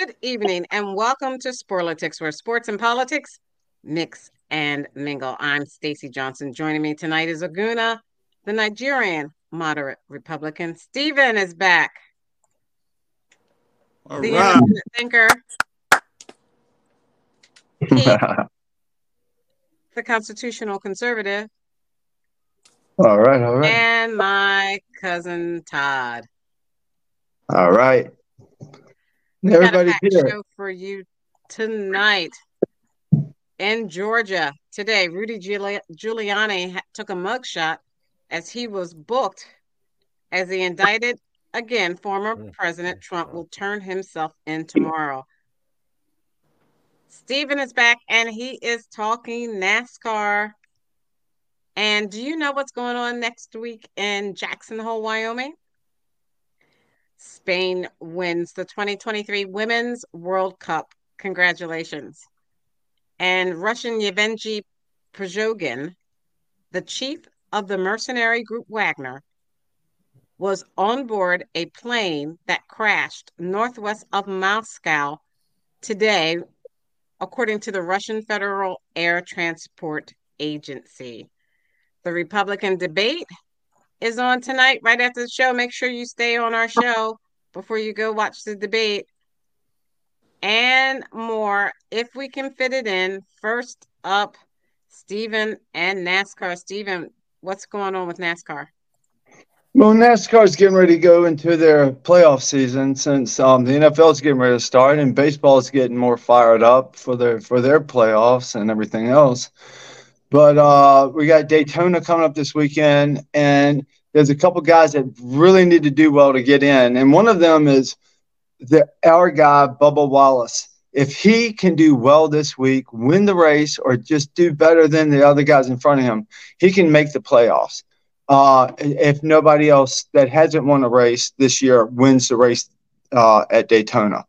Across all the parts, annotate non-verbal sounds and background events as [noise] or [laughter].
Good evening and welcome to Sporlitiks, where sports and politics mix and mingle. I'm Stacy Johnson. Joining me tonight is Aguna, the Nigerian moderate Republican. Stephen is back. All the right. independent thinker. Pete, the constitutional conservative, all right, all right, and my cousin Todd. all right. We got a packed here. show for you tonight in Georgia. Today, Rudy Giuli- Giuliani took a mugshot as he was booked as the indicted again. Former President Trump will turn himself in tomorrow. Stephen is back and he is talking NASCAR. And do you know what's going on next week in Jackson Hole, Wyoming? Spain wins the 2023 Women's World Cup. Congratulations. And Russian Yevgeny Prigozhin, the chief of the mercenary group Wagner, was on board a plane that crashed northwest of Moscow today, according to the Russian Federal Air Transport Agency. The Republican debate is on tonight, right after the show. Make sure you stay on our show before you go watch the debate and more if we can fit it in. First up, Stephen and NASCAR. Stephen, what's going on with NASCAR? Well, NASCAR's getting ready to go into their playoff season since um, the NFL is getting ready to start and baseball is getting more fired up for their for their playoffs and everything else. But uh, we got Daytona coming up this weekend, and there's a couple guys that really need to do well to get in, and one of them is the our guy Bubba Wallace. If he can do well this week, win the race, or just do better than the other guys in front of him, he can make the playoffs. Uh, if nobody else that hasn't won a race this year wins the race uh, at Daytona.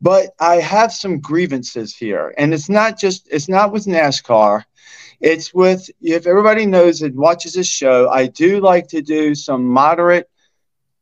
But I have some grievances here, and it's not just it's not with NASCAR. It's with if everybody knows and watches this show, I do like to do some moderate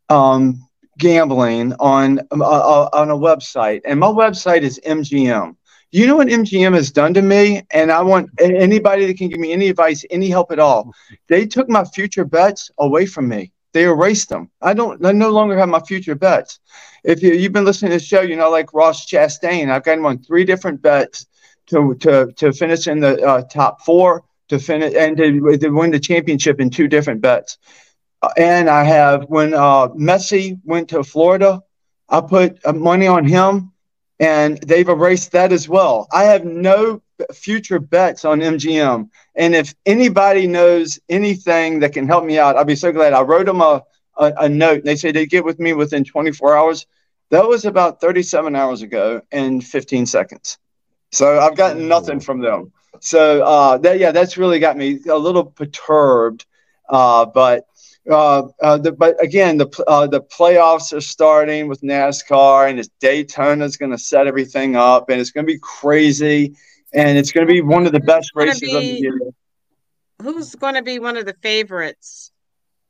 um, gambling on uh, uh, on a website, and my website is MGM. You know what MGM has done to me, and I want anybody that can give me any advice, any help at all. They took my future bets away from me. They erased them. I don't. I no longer have my future bets. If you, you've been listening to the show, you know, like Ross Chastain, I've got him on three different bets to to to finish in the uh, top four, to finish and to, to win the championship in two different bets. Uh, and I have when uh, Messi went to Florida, I put uh, money on him, and they've erased that as well. I have no future bets on MGM, and if anybody knows anything that can help me out, I'd be so glad. I wrote them a a, a note. And they say they'd get with me within 24 hours. That was about 37 hours ago and 15 seconds. So I've gotten nothing from them. So uh, that yeah, that's really got me a little perturbed. Uh, but uh, uh, the, but again, the uh, the playoffs are starting with NASCAR, and it's Daytona's going to set everything up, and it's going to be crazy, and it's going to be one of the best gonna races of the year. Who's going to be one of the favorites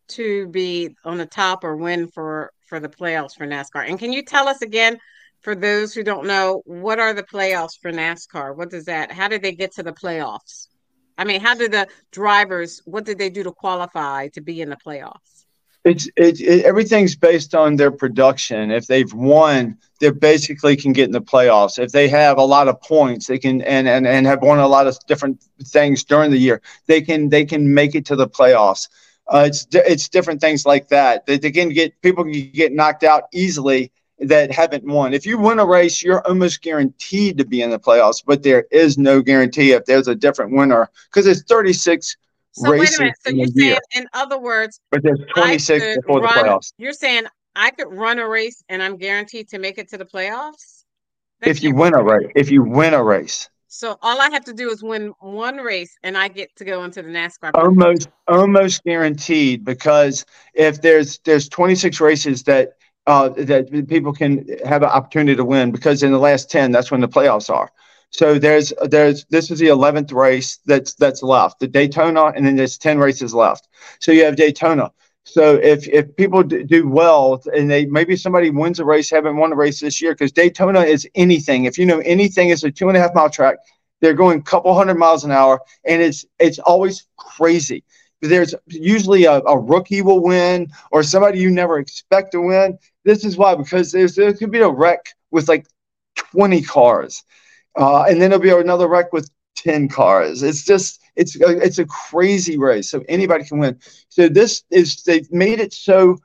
to be on the top or win for for the playoffs for NASCAR? And can you tell us again, for those who don't know, what are the playoffs for NASCAR? What does that? How did they get to the playoffs? I mean, how did the drivers? What did they do to qualify to be in the playoffs? It's it, it everything's based on their production. If they've won, they basically can get in the playoffs. If they have a lot of points, they can and and, and have won a lot of different things during the year. They can they can make it to the playoffs. Uh, it's it's different things like that. They, they can get people can get knocked out easily that haven't won. If you win a race, you're almost guaranteed to be in the playoffs. But there is no guarantee if there's a different winner because it's 36, So wait Races a minute. So in you're a year. saying, in other words, but there's 26 could before the playoffs. You're saying I could run a race and I'm guaranteed to make it to the playoffs? That If you win a race, if you win a race, So all I have to do is win one race and I get to go into the NASCAR. almost almost guaranteed because if there's there's 26 races that uh, that people can have an opportunity to win because in the last 10 that's when the playoffs are so there's there's this is the 11th race that's that's left the daytona and then there's 10 races left so you have daytona So if if people do well and they maybe somebody wins a race, haven't won a race this year because Daytona is anything. If you know anything, it's a two and a half mile track. They're going a couple hundred miles an hour, and it's it's always crazy. There's usually a, a rookie will win or somebody you never expect to win. This is why because there's there could be a wreck with like 20 cars, uh, and then there'll be another wreck with 10 cars. It's just it's a, it's a crazy race, so anybody can win. So this is they've made it so.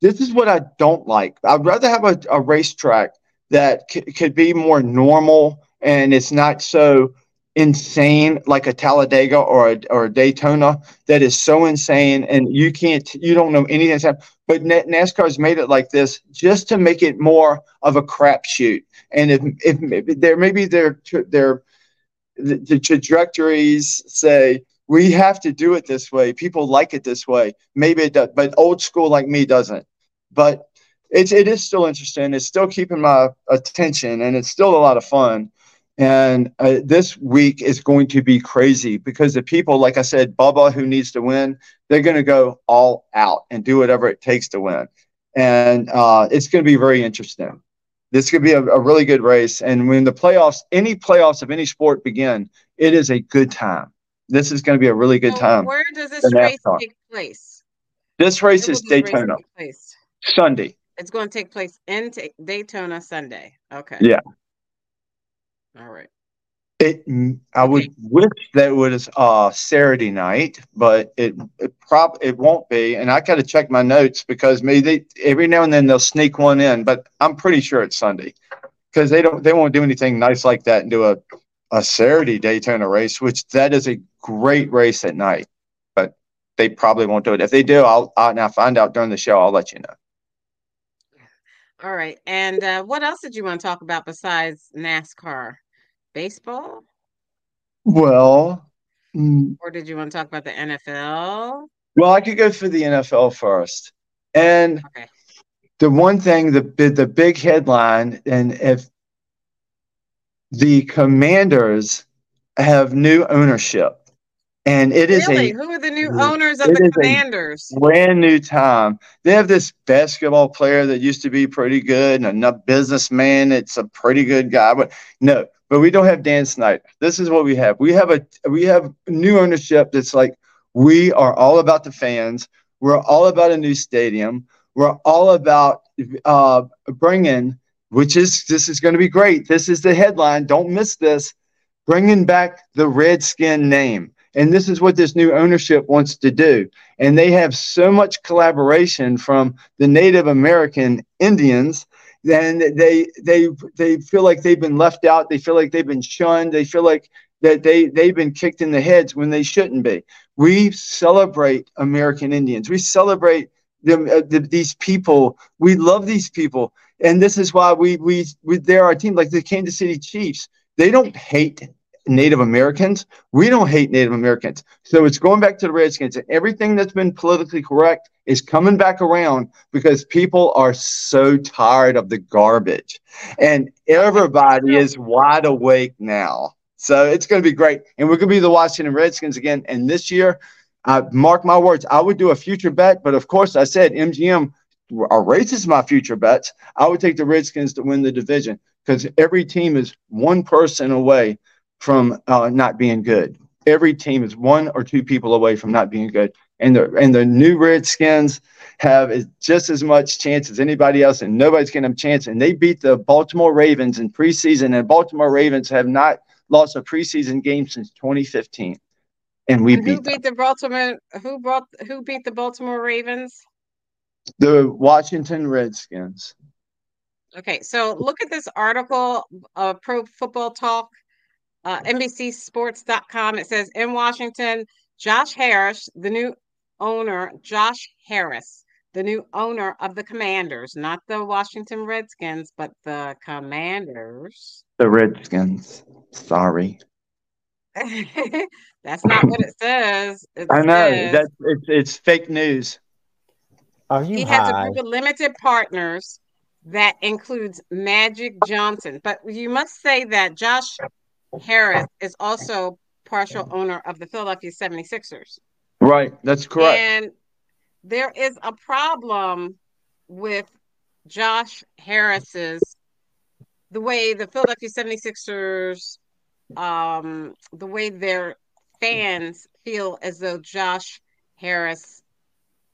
This is what I don't like. I'd rather have a, a racetrack that c- could be more normal and it's not so insane like a Talladega or a, or a Daytona that is so insane and you can't you don't know anything. But NASCAR's made it like this just to make it more of a crapshoot. And if if there maybe their their the, the trajectories say we have to do it this way. People like it this way. Maybe it does, but old school like me doesn't. But it's it is still interesting. It's still keeping my attention, and it's still a lot of fun. And uh, this week is going to be crazy because the people, like I said, Bubba, who needs to win, they're going to go all out and do whatever it takes to win. And uh, it's going to be very interesting this could be a, a, really good race. And when the playoffs, any playoffs of any sport begin, it is a good time. This is going to be a really good so time. Where does this race take place? This race is Daytona. Race Sunday. It's going to take place in Daytona Sunday. Okay. Yeah. All right. It, I would wish that it was uh, Saturday night, but it it prob it won't be. And I got to check my notes because maybe they, every now and then they'll sneak one in, but I'm pretty sure it's Sunday because they don't they won't do anything nice like that and do a a Saturday Daytona race, which that is a great race at night. But they probably won't do it. If they do, I'll, I'll now find out during the show. I'll let you know. All right. And uh, what else did you want to talk about besides NASCAR? Baseball? Well, mm, or did you want to talk about the NFL? Well, I could go for the NFL first. And okay. the one thing, the the big headline, and if the Commanders have new ownership, and it is really? a who are the new owners of the Commanders? brand new time. They have this basketball player that used to be pretty good, and a businessman. It's a pretty good guy, but no, but we don't have Dan Snyder. This is what we have. We have a we have new ownership that's like we are all about the fans. We're all about a new stadium. We're all about uh, bringing, which is this is going to be great. This is the headline. Don't miss this. Bringing back the Redskin name. And this is what this new ownership wants to do. And they have so much collaboration from the Native American Indians then they they they feel like they've been left out. They feel like they've been shunned. They feel like that they they've been kicked in the heads when they shouldn't be. We celebrate American Indians. We celebrate them uh, the, these people. We love these people, and this is why we we, we they're our team. Like the Kansas City Chiefs, they don't hate Native Americans. We don't hate Native Americans. So it's going back to the Redskins. And everything that's been politically correct is coming back around because people are so tired of the garbage. And everybody is wide awake now. So it's going to be great. And we're going to be the Washington Redskins again. And this year, uh, mark my words, I would do a future bet. But of course, I said MGM are raises my future bets. I would take the Redskins to win the division because every team is one person away from uh, not being good. Every team is one or two people away from not being good. And the and the new Redskins have just as much chance as anybody else, and nobody's getting them a chance. And they beat the Baltimore Ravens in preseason, and Baltimore Ravens have not lost a preseason game since 2015. And we and beat, who beat them. the Baltimore who brought who beat the Baltimore Ravens? The Washington Redskins. Okay, so look at this article, uh, Pro Football Talk uh, NBCSports.com. It says in Washington, Josh Harris, the new owner, Josh Harris, the new owner of the Commanders, not the Washington Redskins, but the Commanders. The Redskins. Sorry. [laughs] That's not what it [laughs] says. It I know that it's, it's fake news. Are you he high? has a group of limited partners that includes Magic Johnson. But you must say that Josh Harris is also partial owner of the Philadelphia 76ers. Right, that's correct. And there is a problem with Josh Harris's the way the Philadelphia 76ers um the way their fans feel as though Josh Harris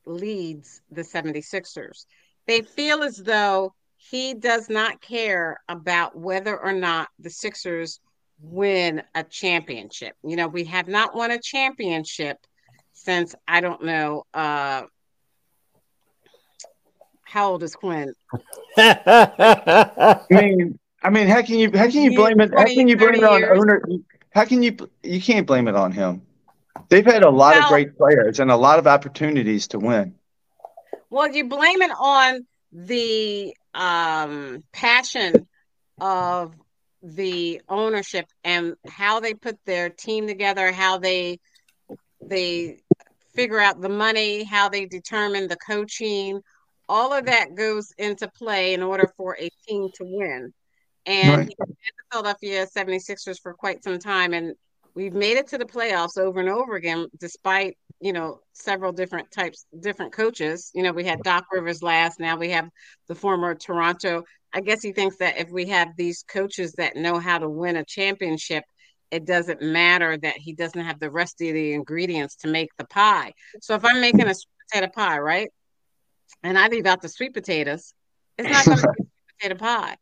leads the 76ers. They feel as though he does not care about whether or not the Sixers win a championship. You know, we have not won a championship since I don't know uh how old is Quinn? [laughs] I mean, I mean, how can you how can you blame it? How can you blame it on owner? How can you you can't blame it on him? They've had a lot well, of great players and a lot of opportunities to win. Well, you blame it on the um, passion of the ownership and how they put their team together, how they they figure out the money, how they determine the coaching. All of that goes into play in order for a team to win. And right. the Philadelphia 76ers for quite some time. And we've made it to the playoffs over and over again, despite you know several different types, different coaches. You know, we had Doc Rivers last. Now we have the former Toronto. I guess he thinks that if we have these coaches that know how to win a championship, it doesn't matter that he doesn't have the rest of the ingredients to make the pie. So if I'm making a sweet potato pie, right, and I leave out the sweet potatoes, it's not going to be a sweet potato pie.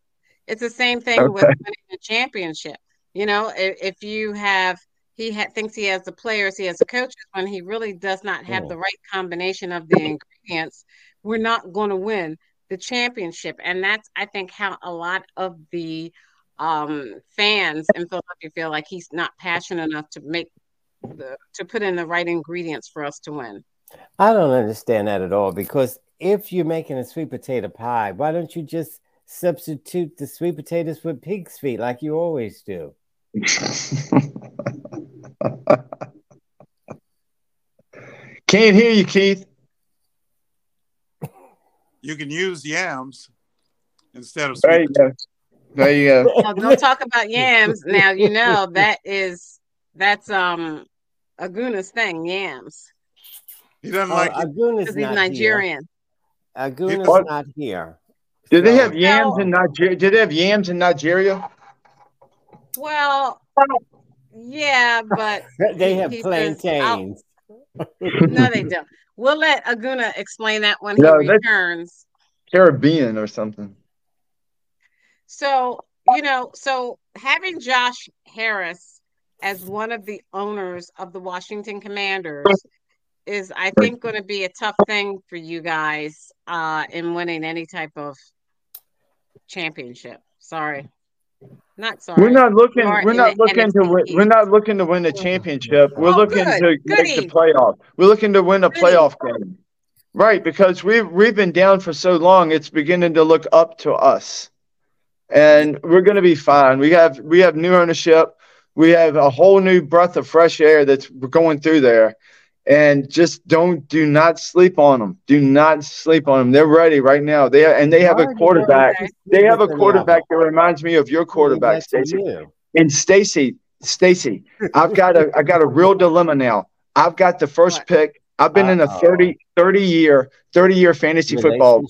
It's the same thing okay. with winning a championship. You know, if, if you have he ha- thinks he has the players, he has the coaches, when he really does not have oh. the right combination of the ingredients, we're not going to win the championship. And that's, I think, how a lot of the um, fans in Philadelphia feel like he's not passionate enough to make the to put in the right ingredients for us to win. I don't understand that at all because if you're making a sweet potato pie, why don't you just substitute the sweet potatoes with pig's feet like you always do? [laughs] [laughs] Can't hear you, Keith. You can use yams instead of. There you go. There you go. Well, don't talk about yams now. You know that is that's um Aguna's thing. Yams. He doesn't uh, like Aguna's he's Nigerian. Here. Aguna's what? not here. Do they have yams in Nigeria? Do they have yams in Nigeria? Well, yeah, but [laughs] they have plantains. [laughs] no, they don't. We'll let Aguna explain that when no, he returns. Caribbean or something. So, you know, so having Josh Harris as one of the owners of the Washington Commanders is, I think, going to be a tough thing for you guys uh, in winning any type of championship. Sorry. Not sorry. We're not looking. We're not looking to. Win, we're not looking to win the championship. We're oh, looking good. to Goody. make the playoff. We're looking to win a Goody. playoff game, right? Because we've we've been down for so long. It's beginning to look up to us, and we're going to be fine. We have we have new ownership. We have a whole new breath of fresh air that's going through there, and just don't do not sleep on them. Do not sleep on them. They're ready right now. They and they have a quarterback. They have a quarterback that reminds me of your quarterback, Stacy. And Stacy, Stacy, I've got a I got a real dilemma now. I've got the first pick. I've been in a 30, 30 year 30 year fantasy football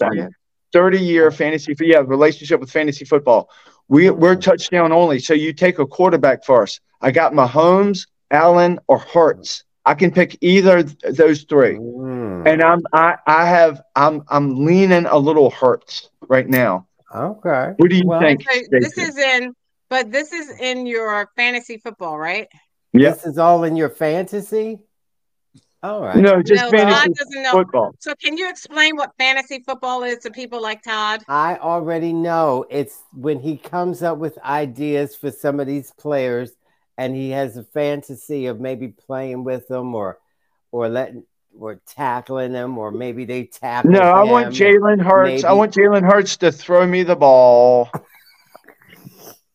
30 year fantasy yeah relationship with fantasy football. We we're touchdown only. So you take a quarterback first. I got Mahomes, Allen, or Hurts. I can pick either those three, mm. and I'm I I have I'm I'm leaning a little Hurts right now. Okay. What do you well, think? this is in, but this is in your fantasy football, right? Yeah. This is all in your fantasy. All right. No, just no, fantasy football. So, can you explain what fantasy football is to people like Todd? I already know. It's when he comes up with ideas for some of these players and he has a fantasy of maybe playing with them or or letting or tackling them or maybe they tackle. No, I want Jalen Hurts. Maybe. I want Jalen Hurts to throw me the ball.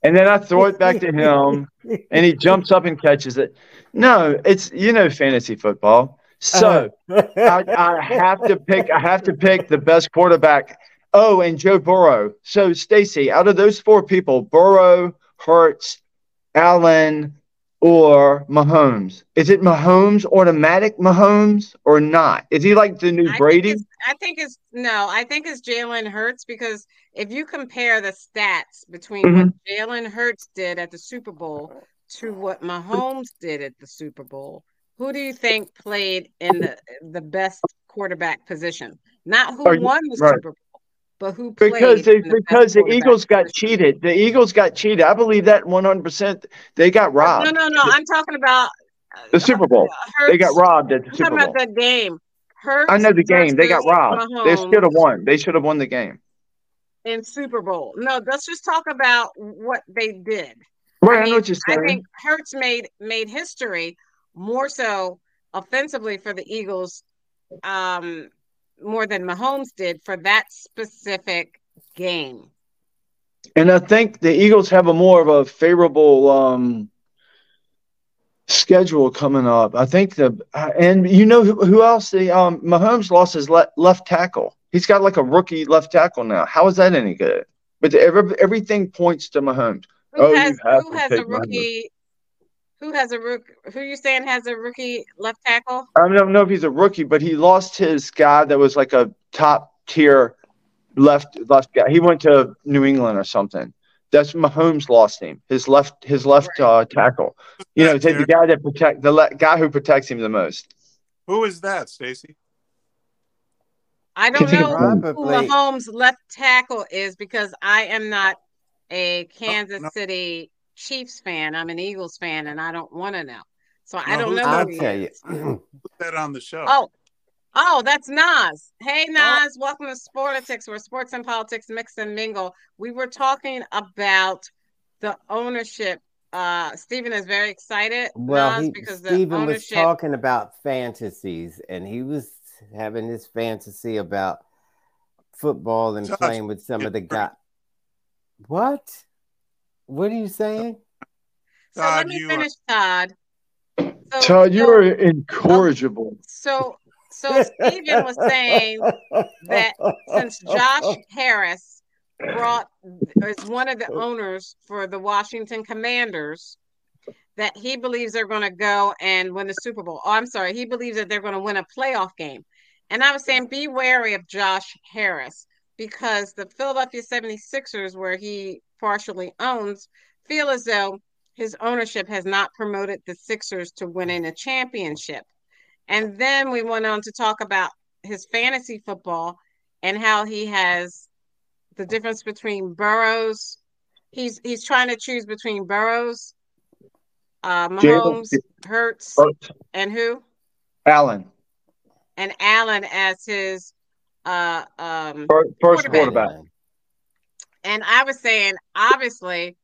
and then I throw it back to [laughs] him and he jumps up and catches it. No, it's you know fantasy football. So I, I have to pick I have to pick the best quarterback. Oh, and Joe Burrow. So Stacy, out of those four people, Burrow, Hurts, Allen or Mahomes? Is it Mahomes automatic Mahomes or not? Is he like the new I Brady? Think I think it's no, I think it's Jalen Hurts because if you compare the stats between mm-hmm. what Jalen Hurts did at the Super Bowl to what Mahomes did at the Super Bowl, who do you think played in the the best quarterback position? Not who won the right. Super Bowl, but who because they, the because the Eagles got cheated. The Eagles got cheated. I believe that one hundred percent. They got robbed. No, no, no. I'm talking about the Super Bowl. Hurts, they got robbed at the I'm Super Bowl. About the game. Hurts I know the game. They got robbed. They should have won. They should have won the game. In Super Bowl. No, let's just talk about what they did. Right, I, mean, I know what you're saying. I think Hurts made made history more so offensively for the Eagles um, more than Mahomes did for that specific game. And I think the Eagles have a more of a favorable um, schedule coming up. I think the and you know who, who else? The um, Mahomes lost his le- left tackle. He's got like a rookie left tackle now. How is that any good? But every, everything points to Mahomes. Who oh, has, who has a rookie? Who has a rook? Who you saying has a rookie left tackle? I don't know if he's a rookie, but he lost his guy that was like a top tier left left guy. He went to New England or something. That's Mahomes lost him. His left his left right. uh, tackle. You know, the guy that protect the le- guy who protects him the most. Who is that, Stacy? I don't know who Mahomes left tackle is because I am not a Kansas oh, no. City Chiefs fan. I'm an Eagles fan, and I don't want to know. So no, I don't know. I'll tell you. [clears throat] Put that on the show. Oh, oh, that's Nas. Hey, Nas. Oh. Welcome to Sporlitiks, where sports and politics mix and mingle. We were talking about the ownership. Uh, Stephen is very excited. Well, Nas, he, because Stephen ownership... was talking about fantasies, and he was having his fantasy about football and Josh, playing with some of the guys. What? What are you saying? So Todd, let me finish, are... Todd. So, Todd, you are incorrigible. So, so Stephen was saying that since Josh Harris brought is one of the owners for the Washington Commanders, that he believes they're going to go and win the Super Bowl. Oh, I'm sorry, he believes that they're going to win a playoff game. And I was saying, be wary of Josh Harris because the Philadelphia 76ers, where he partially owns, feel as though his ownership has not promoted the Sixers to winning a championship. And then we went on to talk about his fantasy football and how he has the difference between Burrows. He's he's trying to choose between Burrows, uh, Mahomes, Hurts, Hurts, and who? Allen. And Allen as his uh, um, first, first quarterback. quarterback. And I was saying, obviously,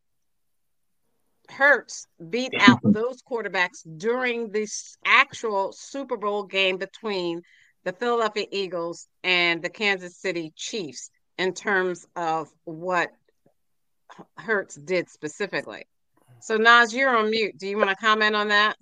Hurts beat out [laughs] those quarterbacks during this actual Super Bowl game between the Philadelphia Eagles and the Kansas City Chiefs in terms of what Hurts did specifically. So, Nas, you're on mute. Do you want to comment on that?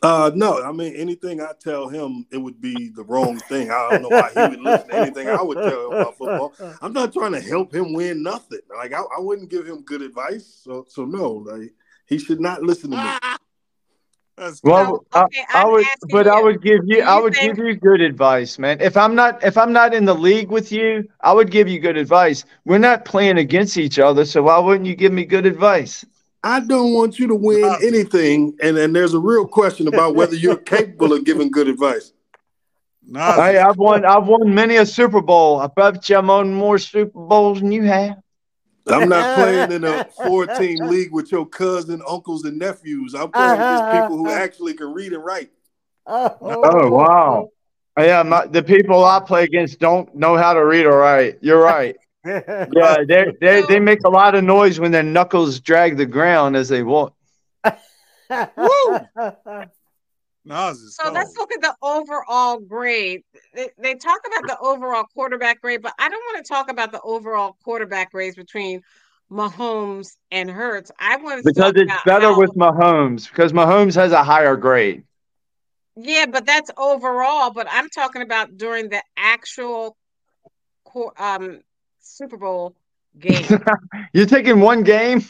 Uh, no, I mean anything I tell him, it would be the wrong thing. I don't know why he would listen to anything I would tell him about football. [laughs] I'm not trying to help him win nothing. Like I, I wouldn't give him good advice. So, so no, like he should not listen to me. well, okay, I, I, would, but you, I would give you, I would think... give you good advice, man. If I'm not, if I'm not in the league with you, I would give you good advice. We're not playing against each other, so why wouldn't you give me good advice? I don't want you to win anything, and and there's a real question about whether you're [laughs] capable of giving good advice. Nah. Hey, I've won. I've won many a Super Bowl. I bet you I'm on more Super Bowls than you have. I'm not playing in a [laughs] four-team league with your cousin, uncles, and nephews. I'm playing against uh-huh. people who actually can read and write. Oh, oh wow. Yeah, my, the people I play against don't know how to read or write. You're right yeah, [laughs] they they they make a lot of noise when their knuckles drag the ground as they walk. [laughs] Woo! so let's look at the overall grade. They, they talk about the overall quarterback grade, but I don't want to talk about the overall quarterback grades between Mahomes and Hurts. I want to because it's better how, with Mahomes because Mahomes has a higher grade. Yeah, but that's overall. But I'm talking about during the actual um Super Bowl [laughs] game. You're taking one game.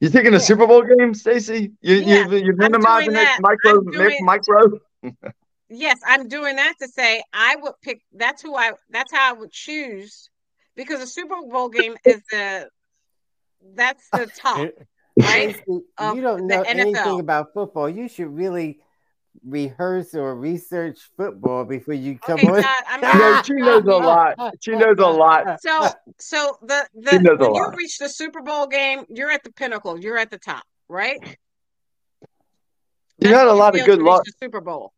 You're taking a Yeah. Super Bowl game, Stacy? You, Yeah, you, you're I'm minimizing doing it, that. micro, I'm doing- micro. Yes, I'm doing that to say I would pick. That's who I. That's how I would choose, because a Super Bowl game is the. That's the [laughs] top, right? Stacey, you don't the know anything about football. You should really rehearse or research football before you come Okay, on. Todd, I'm [laughs] No, she knows a [laughs] lot. She knows a lot. [laughs] So, so the the when you lot. reach the Super Bowl game, you're at the pinnacle. You're at the top, right? You've That's had a lot of good luck. the Super Bowl,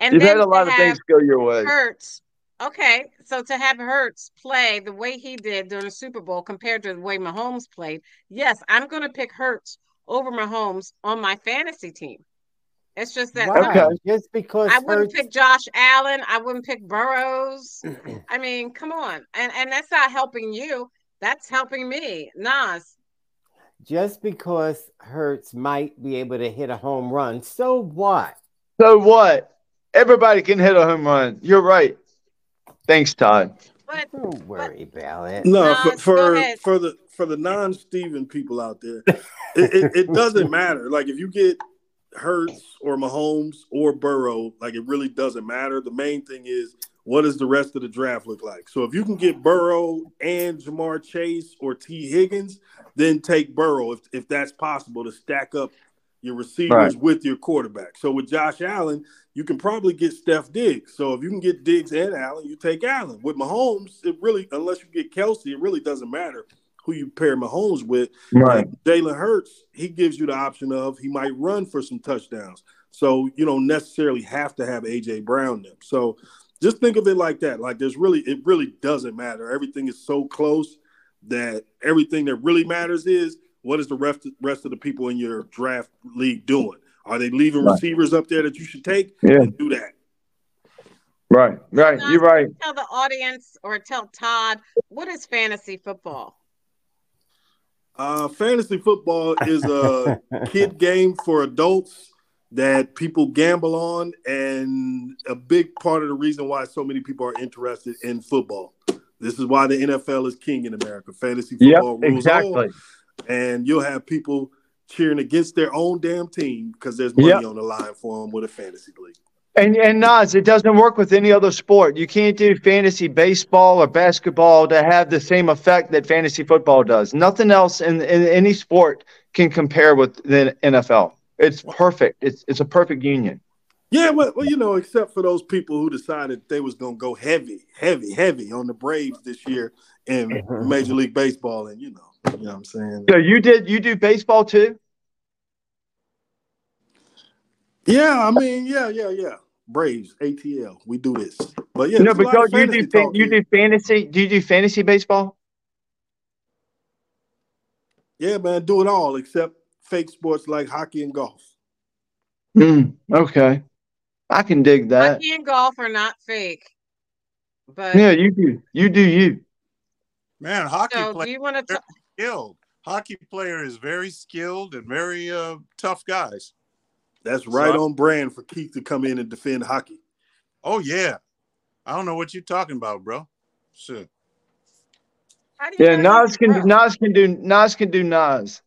and You've then had a lot of things go your way. Hurts. Okay, so to have Hurts play the way he did during the Super Bowl compared to the way Mahomes played, yes, I'm going to pick Hurts over Mahomes on my fantasy team. It's just that Wow, Okay. Just because I wouldn't Hurts, pick Josh Allen. I wouldn't pick Burrows. [clears throat] I mean, come on, and and that's not helping you. That's helping me, Nas. just because Hurts might be able to hit a home run, so what? So what? Everybody can hit a home run. You're right. Thanks, Todd. But Don't worry about it. No, Nas, for for, for the for the non-Steven people out there, it, it, it doesn't matter. Like if you get Hurts or Mahomes or Burrow, like it really doesn't matter. The main thing is what does the rest of the draft look like? So if you can get Burrow and Ja'Marr Chase or Tee Higgins, then take Burrow if, if that's possible to stack up your receivers with your quarterback. So with Josh Allen, you can probably get Steph Diggs. So if you can get Diggs and Allen, you take Allen. With Mahomes, it really, unless you get Kelce, it really doesn't matter who you pair Mahomes with. Like Jalen Hurts, he gives you the option of he might run for some touchdowns. So you don't necessarily have to have AJ Brown them. So just think of it like that. Like there's really, it really doesn't matter. Everything is so close that everything that really matters is what is the rest rest of the people in your draft league doing? Are they leaving Right. receivers up there that you should take? Yeah. Then do that. Right, right. You're right. tell the audience or tell Todd what is fantasy football. Uh, fantasy football is a [laughs] kid game for adults that people gamble on, and a big part of the reason why so many people are interested in football. This is why the NFL is king in America. Fantasy Yep, football rules exactly. all, and you'll have people cheering against their own damn team because there's money Yep. on the line for them with a fantasy league. And and Nas, it doesn't work with any other sport. You can't do fantasy baseball or basketball to have the same effect that fantasy football does. Nothing else in, in any sport can compare with the NFL. It's perfect. It's it's a perfect union. Yeah, well, well, you know, except for those people who decided they was gonna go heavy, heavy, heavy on the Braves this year in [laughs] Major League Baseball, and you know, you know what I'm saying. So you did you do baseball too? Yeah, I mean, yeah, yeah, yeah. Braves, ATL, we do this. But yeah, no, there's a lot because of you do fa- you here. do fantasy. Do you do fantasy baseball? Yeah, man, do it all except fake sports like hockey and golf. Mm, okay, I can dig that. Hockey and golf are not fake. But Yeah, you do. You do you. Man, hockey so do player you want to? skilled. Hockey player is very skilled and very uh, tough guys. That's right So- on brand for Keith to come in and defend hockey. Oh yeah, I don't know what you're talking about, bro. Shit. Yeah, Nas can do, Nas can do Nas can do Nas.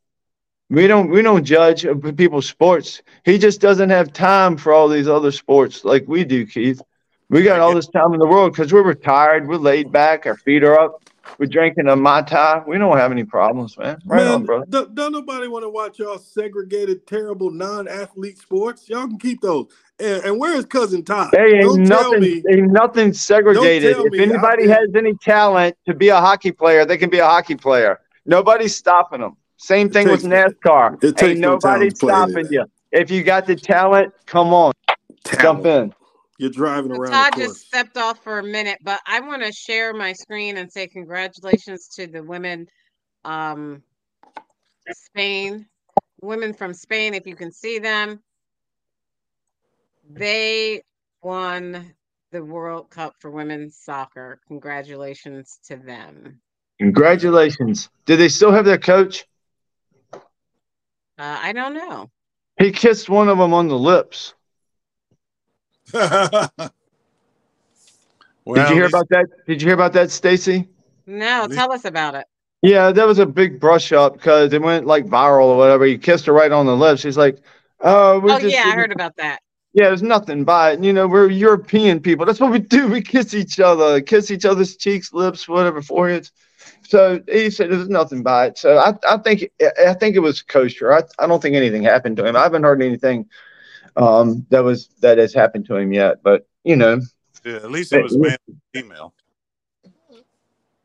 We don't we don't judge people's sports. He just doesn't have time for all these other sports like we do, Keith. We got all this time in the world because we're retired. We're laid back. Our feet are up. We're drinking a mai tai. We don't have any problems, man. Right man, on, brother. Don't, don't nobody want to watch y'all segregated, terrible non-athlete sports. Y'all can keep those. And, and where is cousin Todd? Hey, ain't don't nothing, me. ain't nothing segregated. If anybody has any talent to be a hockey player, they can be a hockey player. Nobody's stopping them. Same thing with NASCAR. it takes Ain't nobody to play any of stopping you. If you got the talent, come on, jump in. You're driving around. Todd just stepped off for a minute, but I want to share my screen and say congratulations to the women, um, Spain, women from Spain. If you can see them, they won the World Cup for women's soccer. Congratulations to them. Congratulations. Do they still have their coach? Uh, I don't know. He kissed one of them on the lips. [laughs] well, Did you hear about that? Did you hear about that, Stacy? No, tell us about it. Yeah, that was a big brush up because it went like viral or whatever. He kissed her right on the lips. She's like, "Oh, oh yeah, I heard about that. Yeah, there's nothing by it. You know, we're European people. That's what we do. [laughs] We kiss each other, kiss each other's cheeks, lips, whatever, foreheads. So he said there's nothing by it. So I, I think I think it was kosher. I, I don't think anything happened to him. I haven't heard anything um, that was that has happened to him yet. But you know, Yeah, at least it was male female.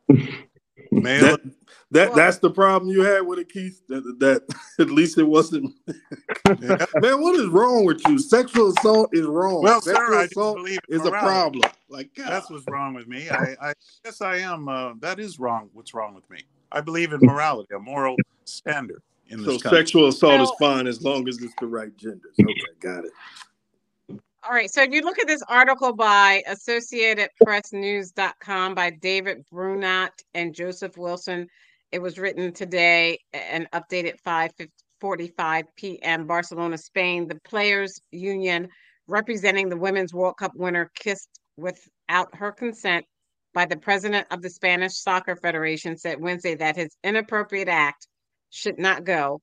[laughs] Male. That, that that's the problem you had with it, Keith. That, that [laughs] at least it wasn't. Man, what is wrong with you? Sexual assault is wrong. Well, Sexual sir, I just assault believe is a problem. Like God. That's what's wrong with me. I, [laughs] I guess I am. Uh, that is wrong. What's wrong with me? I believe in morality, a moral standard in so this country. sexual assault is fine as long as it's the right gender. Okay, got it. All right, so if you look at this article by AssociatedPressNews.com by David Brunat and Joseph Wilson, it was written today and updated 5:45 p.m. Barcelona, Spain. The players' union representing the Women's World Cup winner kissed without her consent by the president of the Spanish Soccer Federation said Wednesday that his inappropriate act should not go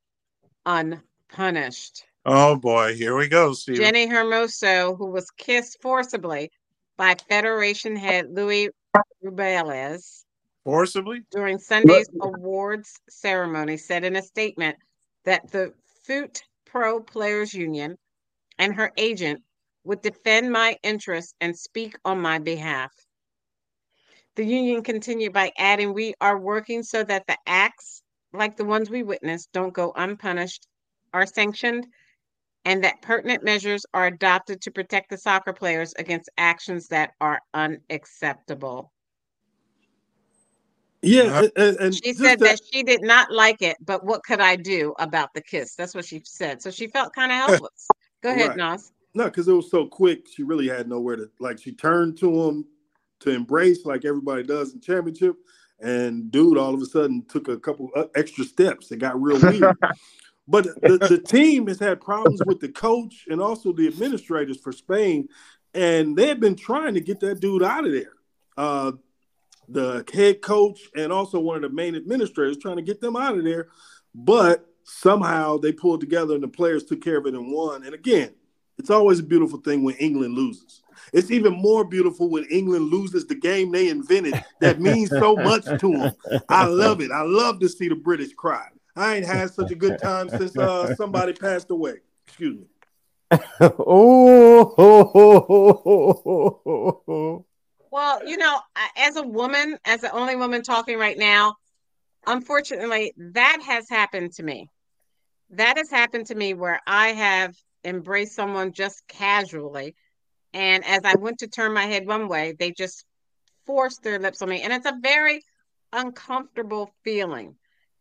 unpunished. Oh boy, here we go, Steve. Jenni Hermoso, who was kissed forcibly by Federation head Luis Rubiales Forcibly? during Sunday's awards ceremony, said in a statement that the Foot Pro Players Union and her agent would defend my interests and speak on my behalf. The union continued by adding, We are working so that the acts like the ones we witnessed don't go unpunished, are sanctioned, and that pertinent measures are adopted to protect the soccer players against actions that are unacceptable. Yeah, and, and- and She said that- that she did not like it, but what could I do about the kiss? That's what she said. So she felt kind of [laughs] helpless. Go ahead, Right. Nas. No, because it was so quick. She really had nowhere to like. She turned to him to embrace like everybody does in championship, and dude, all of a sudden took a couple uh, extra steps. It got real weird. [laughs] but the, the team has had problems with the coach and also the administrators for Spain, and they have been trying to get that dude out of there. Uh, the head coach and also one of the main administrators trying to get them out of there, but somehow they pulled together and the players took care of it and won. And again, it's always a beautiful thing when England loses. It's even more beautiful when England loses the game they invented that means so much to them. I love it. I love to see the British cry. I ain't had such a good time since uh, somebody passed away. Excuse me. [laughs] oh, Well, you know, as a woman, as the only woman talking right now, unfortunately, that has happened to me. That has happened to me where I have embraced someone just casually. And as I went to turn my head one way, they just forced their lips on me. And it's a very uncomfortable feeling.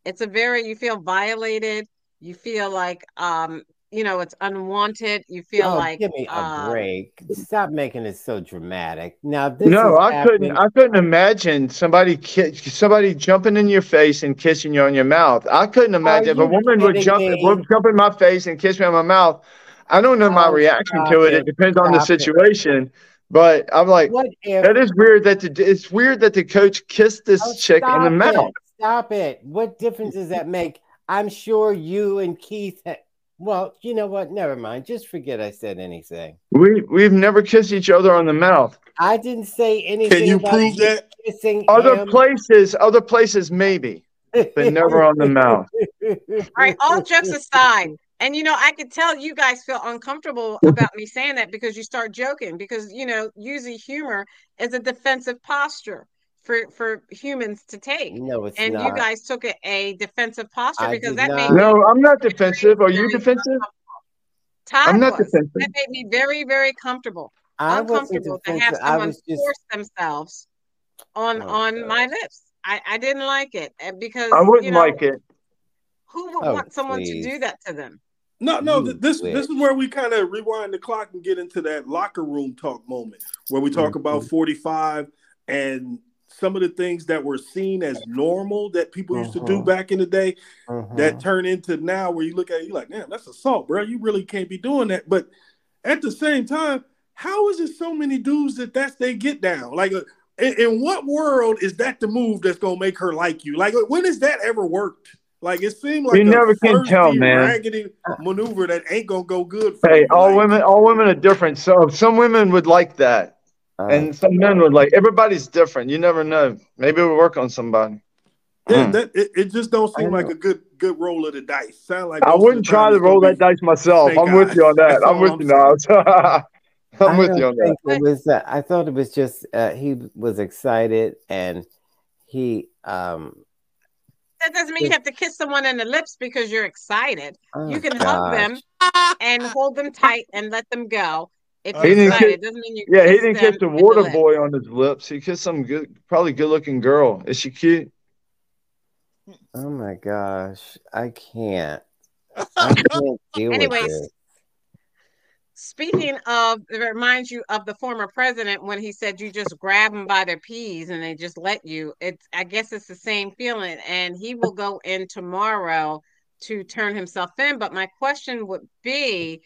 It's a very, you feel violated. You feel like, um, you know, it's unwanted. You feel oh, like, give me a um, break. Stop making it so dramatic. Now, this no, has I couldn't. I couldn't imagine somebody ki- somebody jumping in your face and kissing you on your mouth. I couldn't imagine if a woman would jump me? would jump in my face and kiss me on my mouth. I don't know my Oh, reaction to it. it. It depends on the Stop it. situation. But I'm like, What if that is weird. That the, it's weird that the coach kissed this Oh, chick in the stop it. mouth. Stop it. What difference does that make? I'm sure you and Keith. Ha- well, you know what? Never mind. Just forget I said anything. We we've never kissed each other on the mouth. I didn't say anything. Can you about prove that? Kissing Other him. places, other places maybe, but never on the [laughs] mouth. All right, all jokes aside, and you know, I could tell you guys feel uncomfortable [laughs] about me saying that because you start joking because you know, usually humor is a defensive posture for for humans to take. No, it's And not. you guys took it a defensive posture I because that made not. me No, I'm not defensive. Are you defensive? Todd I'm not was. defensive. That made me very, very comfortable. I wasn't uncomfortable to have someone just. force themselves on Oh, on God. my lips. I, I didn't like it eh, because I wouldn't you know, like it. who would Oh, want someone to do that to them? No, no. Th- This this is where we kind of rewind the clock and get into that locker room talk moment where we talk about Mm-hmm. 45 and some of the things that were seen as normal that people used to do Mhm. back in the day Mhm. that turn into now where you look at it, you're like, damn, that's assault, bro. You really can't be doing that. But at the same time, how is it so many dudes that that's they get down? Like, uh, in, in what world is that the move that's gonna make her like you? Like, when has that ever worked? Like, it seemed like You a never can tell, man. raggedy maneuver that ain't gonna go good. For Hey, you. all Like, women, all women are different. So some women would like that, Uh, and some men would like. Everybody's different. You never know. Maybe we'll work on somebody. Yeah, Mm. that it, it just don't seem like know. a good good roll of the dice. Sound like I wouldn't try to it's gonna roll be- that dice myself. [laughs] I'm with you on that. That's I'm with I'm you, Nas. I'm with you on that. it was. Uh, I thought it was just uh, he was excited and he. um That doesn't mean you have to kiss someone in the lips because you're excited. oh You can hug them and hold them tight and let them go. If He didn't excited, kiss- it doesn't mean you Yeah, he didn't kiss the in the water boy on his lips. He kissed some good, probably good looking girl. Is she cute? Oh my gosh, I can't. I [laughs] can't deal Anyways, with this. Speaking of, it reminds you of the former president when he said you just grab them by their peas and they just let you. It's, I guess it's the same feeling. And he will go in tomorrow to turn himself in. But my question would be,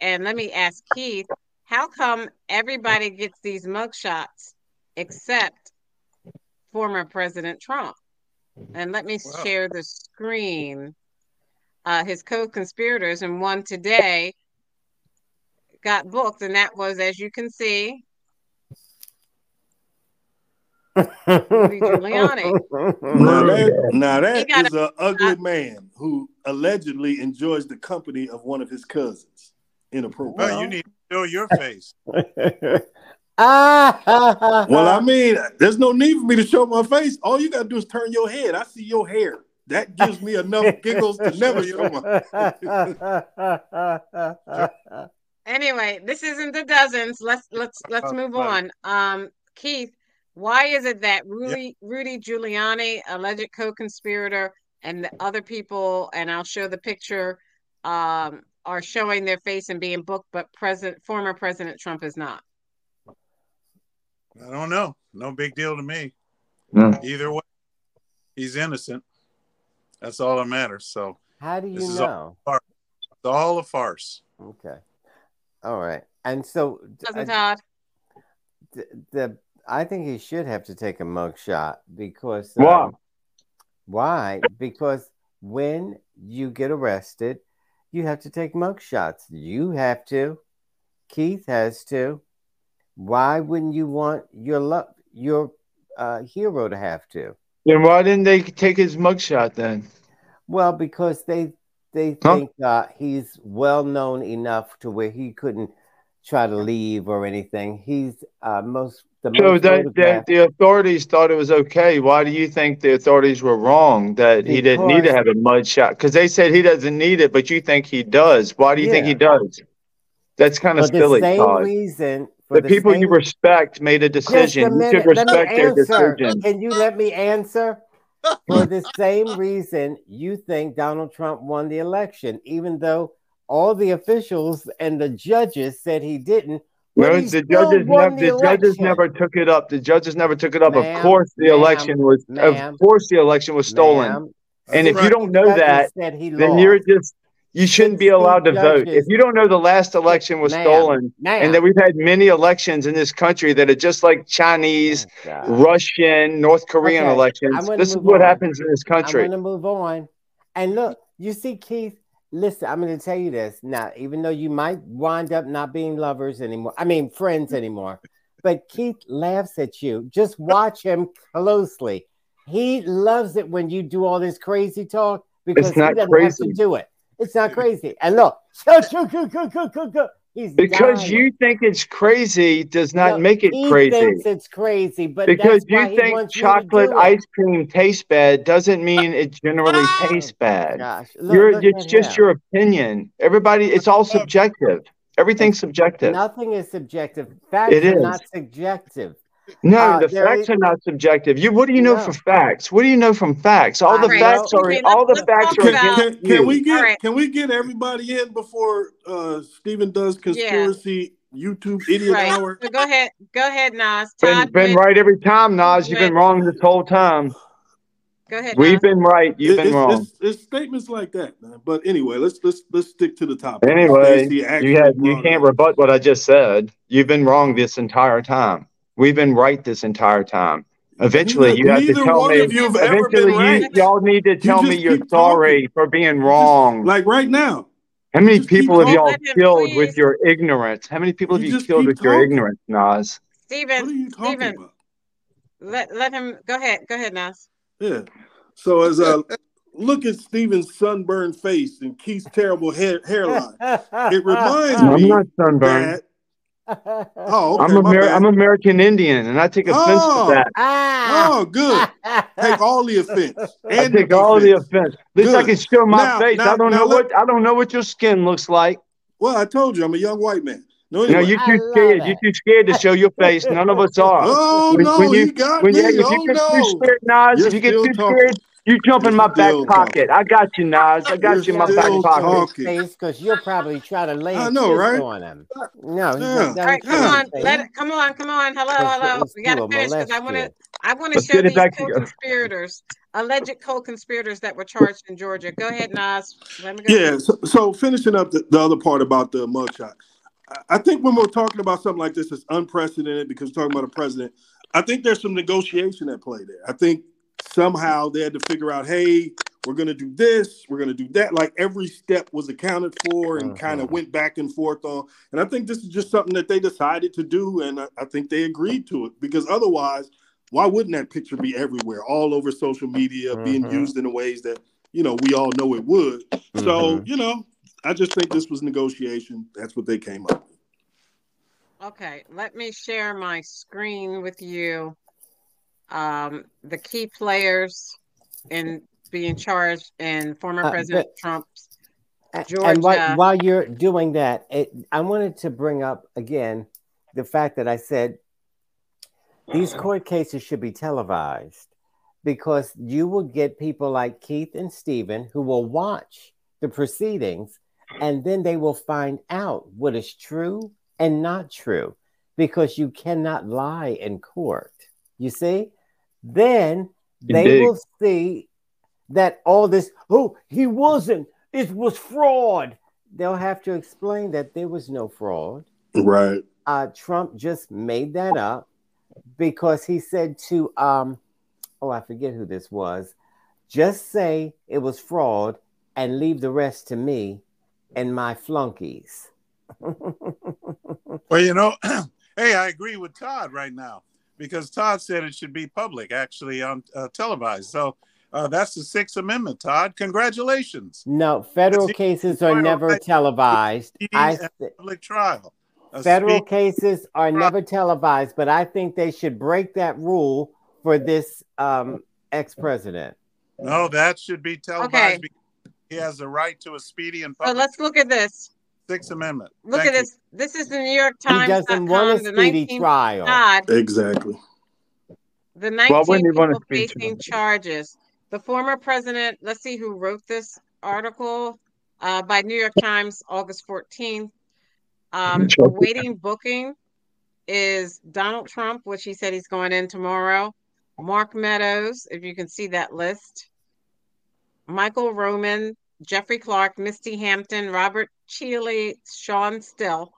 and let me ask Keith, how come everybody gets these mugshots except former President Trump? And let me Wow. share the screen. Uh, his co-conspirators and one today got booked, and that was, as you can see, Giuliani. Now that, now He that got is an ugly man who allegedly enjoys the company of one of his cousins. Inappropriate. Well, you need to show your face. [laughs] ah, Well, I mean, there's no need for me to show my face. All you gotta do is turn your head. I see your hair. That gives me enough giggles to never show my. [laughs] [laughs] Anyway, this isn't the dozens. Let's let's let's move on. Um, Keith, why is it that Rudy Rudy Giuliani, alleged co-conspirator, and the other people, and I'll show the picture, um, are showing their face and being booked, but President former President Trump is not? I don't know. No big deal to me. Mm. Either way, he's innocent. That's all that matters. So How do you This is all- know? it's all a farce. Okay. All right. And so Doesn't uh, Todd? the, the I think he should have to take a mug shot because Why? um, why? Because when you get arrested, you have to take mug shots. You have to. Keith has to. Why wouldn't you want your lo- your uh, hero to have to? Then why didn't they take his mugshot then? Well, because they they Huh? think uh, he's well known enough to where he couldn't try to leave or anything. He's uh, most the So most that, that the authorities thought it was okay. Why do you think the authorities were wrong that he didn't need to have a mud shot? Because they said he doesn't need it, but you think he does. Why do you think he does? That's kind of for the silly, same Todd. reason. For The people you respect made a Just a decision. You should respect their answer. decision. Can you let me answer? [laughs] For the same reason you think Donald Trump won the election, even though all the officials and the judges said he didn't. but No, he the judges, never, the judges never took it up. The judges never took it up. Ma'am, of course, the election was. ma'am, of course, the election was stolen. Ma'am, And if you don't know that, then lost. you're just you shouldn't be allowed to vote. If you don't know the last election was Ma'am, stolen, Ma'am. and that we've had many elections in this country that are just like Chinese, Oh, Russian, North Korean Okay, elections. This is what on. happens in this country. I'm going to move on. And look, you see, Keith, listen, I'm going to tell you this. Now, even though you might wind up not being lovers anymore, I mean, friends anymore, but Keith laughs at you. Just watch him closely. He loves it when you do all this crazy talk because not he doesn't have to do it. It's not crazy. And look, [laughs] he's Because dying. you think it's crazy does not No, make it he crazy. thinks it's crazy, but Because you think you chocolate do ice cream tastes bad doesn't mean it generally ah! tastes bad. Gosh, look, look it's just him. your opinion. Everybody, it's all subjective. Everything's subjective. Nothing is subjective. Facts It are is. not subjective. No, Uh, the facts are not subjective. You, what do you know No. for facts? What do you know from facts? All the I facts are Okay, all the facts are Can, about- against can, can we get All right. can we get everybody in before uh Stephen does conspiracy YouTube idiot Right. hour? So go ahead, go ahead, Nas. Been, Todd, been went- right every time, Nas. You've been wrong this whole time. Go ahead, We've Nas. been right. You've It- been it's, wrong. It's, it's statements like that, man. But anyway, let's let's let's stick to the topic. Anyway, you have you can't rebut what I just said. You've been wrong this entire time. We've been right this entire time. Eventually, you have to tell one me. of you have ever Eventually, been right. you, y'all need to tell me you're keep sorry for being wrong. Like right now. How many people have y'all killed please. with your ignorance? How many people have You you killed keep with your ignorance, Nas? What are Steven, you talking Steven, about? let let him go ahead. Go ahead, Nas. Yeah. So as a look at Steven's sunburned face and Keith's terrible hair, hairline, it [laughs] reminds me I'm me not sunburned. That oh, okay, I'm, Amer- I'm American Indian, and I take offense Oh. to that. oh, good. Ah. Take all the offense. [laughs] I And the take all the offense. At least I can show my Now- face. now- I don't know let- what I don't know what your skin looks like. Well, I told you I'm a young white man. No, You know, anyway. you're too scared. it. You're too scared to show your face. None of us are. [laughs] oh When- no, when you- he got When me. you, if oh you get no. too scared, Nas, You're if you get too talking. scared, you jump in my back still pocket. I got you, Nas. I got You're you in my back pocket. talking. face because you'll probably try to lay I a know, right? on him. No, he's Yeah. not All done come Yeah. on. Let it come on, come on. Hello, It's- hello. it's We gotta finish because I wanna. I wanna show get it these back co-conspirators, alleged co-conspirators that were charged in Georgia. Go ahead, Nas. Let me go. Yeah. So, so finishing up the, the other part about the mugshot, I- I think when we're talking about something like this, it's unprecedented because we're talking about a president. I think there's some negotiation at play there. I think somehow they had to figure out, hey, we're going to do this, we're going to do that. Like every step was accounted for and kind of Mhm. went back and forth on. And I think this is just something that they decided to do, and I, I think they agreed to it because otherwise, why wouldn't that picture be everywhere, all over social media, being Mhm. used in the ways that you know we all know it would? So Mhm. you know, I just think this was negotiation. That's what they came up with. Okay, let me share my screen with you. Um, the key players in being charged in former Uh, President but- Trump's A- And Georgia. while, while you're doing that, it, I wanted to bring up again the fact that I said these court cases should be televised because you will get people like Keith and Stephen who will watch the proceedings and then they will find out what is true and not true because you cannot lie in court. You see? Then they Indeed. will see that all this, oh, he wasn't, it was fraud. They'll have to explain that there was no fraud. Right. Uh, Trump just made that up because he said to, um, oh, I forget who this was, just say it was fraud and leave the rest to me and my flunkies. [laughs] Well, you know, [clears throat] hey, I agree with Todd right now because Todd said it should be public, actually on uh, televised. So uh, that's the Sixth Amendment, Todd. Congratulations. no, federal That's- cases are Well, never I- televised. I, a public trial. A federal cases are Right. never televised, but I think they should break that rule for this um, ex-president. No, that should be televised. Okay. because He has the right to a speedy and So public let's look at this. Sixth Amendment. Look Thank at you. this. This is the New York He Times. doesn't want a the speedy 19 trial. Todd, Exactly. the Why 19 wouldn't he want a people facing charges. The former president, let's see who wrote this article uh, by New York Times, August 14th. Um, awaiting booking is Donald Trump, which he said he's going in tomorrow. Mark Meadows, if you can see that list. Michael Roman, Jeffrey Clark, Misty Hampton, Robert Cheeley, Shawn Still,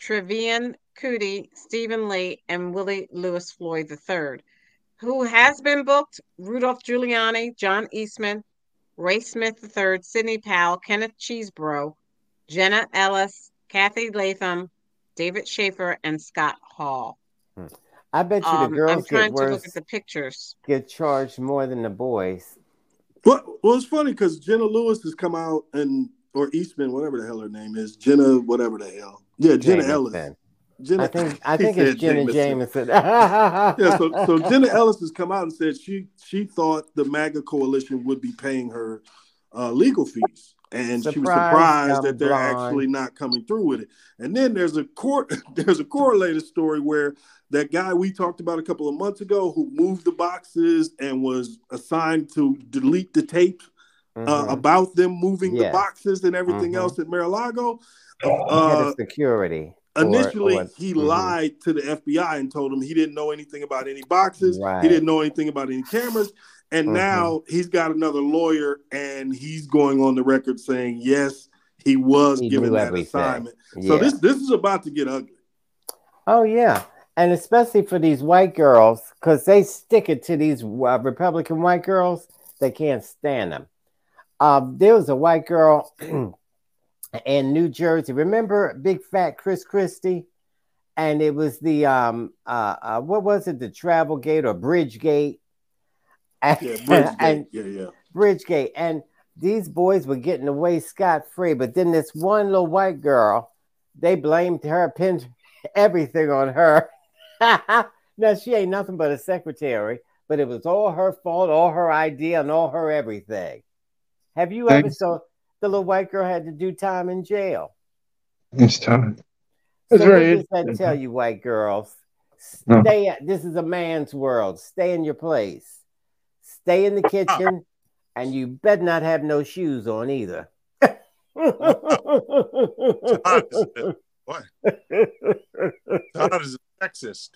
Trevian Kutti, Stephen Lee, and Willie Lewis Floyd III. Who has been booked? Rudolph Giuliani, John Eastman, Ray Smith III, Sidney Powell, Kenneth Chesebro, Jenna Ellis, Cathy Latham, David Shafer, and Scott Hall. I bet you Um, the I'm girls trying get to look worse, at the pictures. get charged more than the boys. Well, well, it's funny because Jenna Lewis has come out and or Eastman, whatever the hell her name is, Jenna, whatever the hell. Yeah, Jenna Ellis. Jenna, I think I [laughs] think it's Jenna Jameson. Jameson. [laughs] Yeah, so so [laughs] Jenna Ellis has come out and said she she thought the MAGA coalition would be paying her uh, legal fees, and she was surprised that they're blonde. actually not coming through with it. And then there's a court [laughs] there's a correlated story where that guy we talked about a couple of months ago who moved the boxes and was assigned to delete the tape uh, Mhm. about them moving the boxes and everything Mhm. else at Mar-a-Lago. Uh, security. initially, or- he mhm. lied to the FBI and told him he didn't know anything about any boxes. Right. He didn't know anything about any cameras. And Mhm. now he's got another lawyer and he's going on the record saying, yes, he was He given that everything. assignment. So this this is about to get ugly. Oh yeah, and especially for these white girls, because they stick it to these uh, Republican white girls, they can't stand them. Um, there was a white girl [clears throat] in New Jersey. Remember Big Fat Chris Christie? And it was the um uh, uh what was it, the travel gate or bridge gate? Yeah, Bridgegate. and yeah, yeah. Bridgegate. And these boys were getting away scot free. But then this one little white girl, they blamed her, pinned [laughs] everything on her. [laughs] now she ain't nothing but a secretary, but it was all her fault, all her idea, and all her everything. Have you ever saw the little white girl had to do time in jail? It's time. So That's what very does that interesting. tell you, white girls? No. Stay. This is a man's world. Stay in your place. Stay in the kitchen, and you better not have no shoes on either. Todd is a, boy, Todd is a sexist.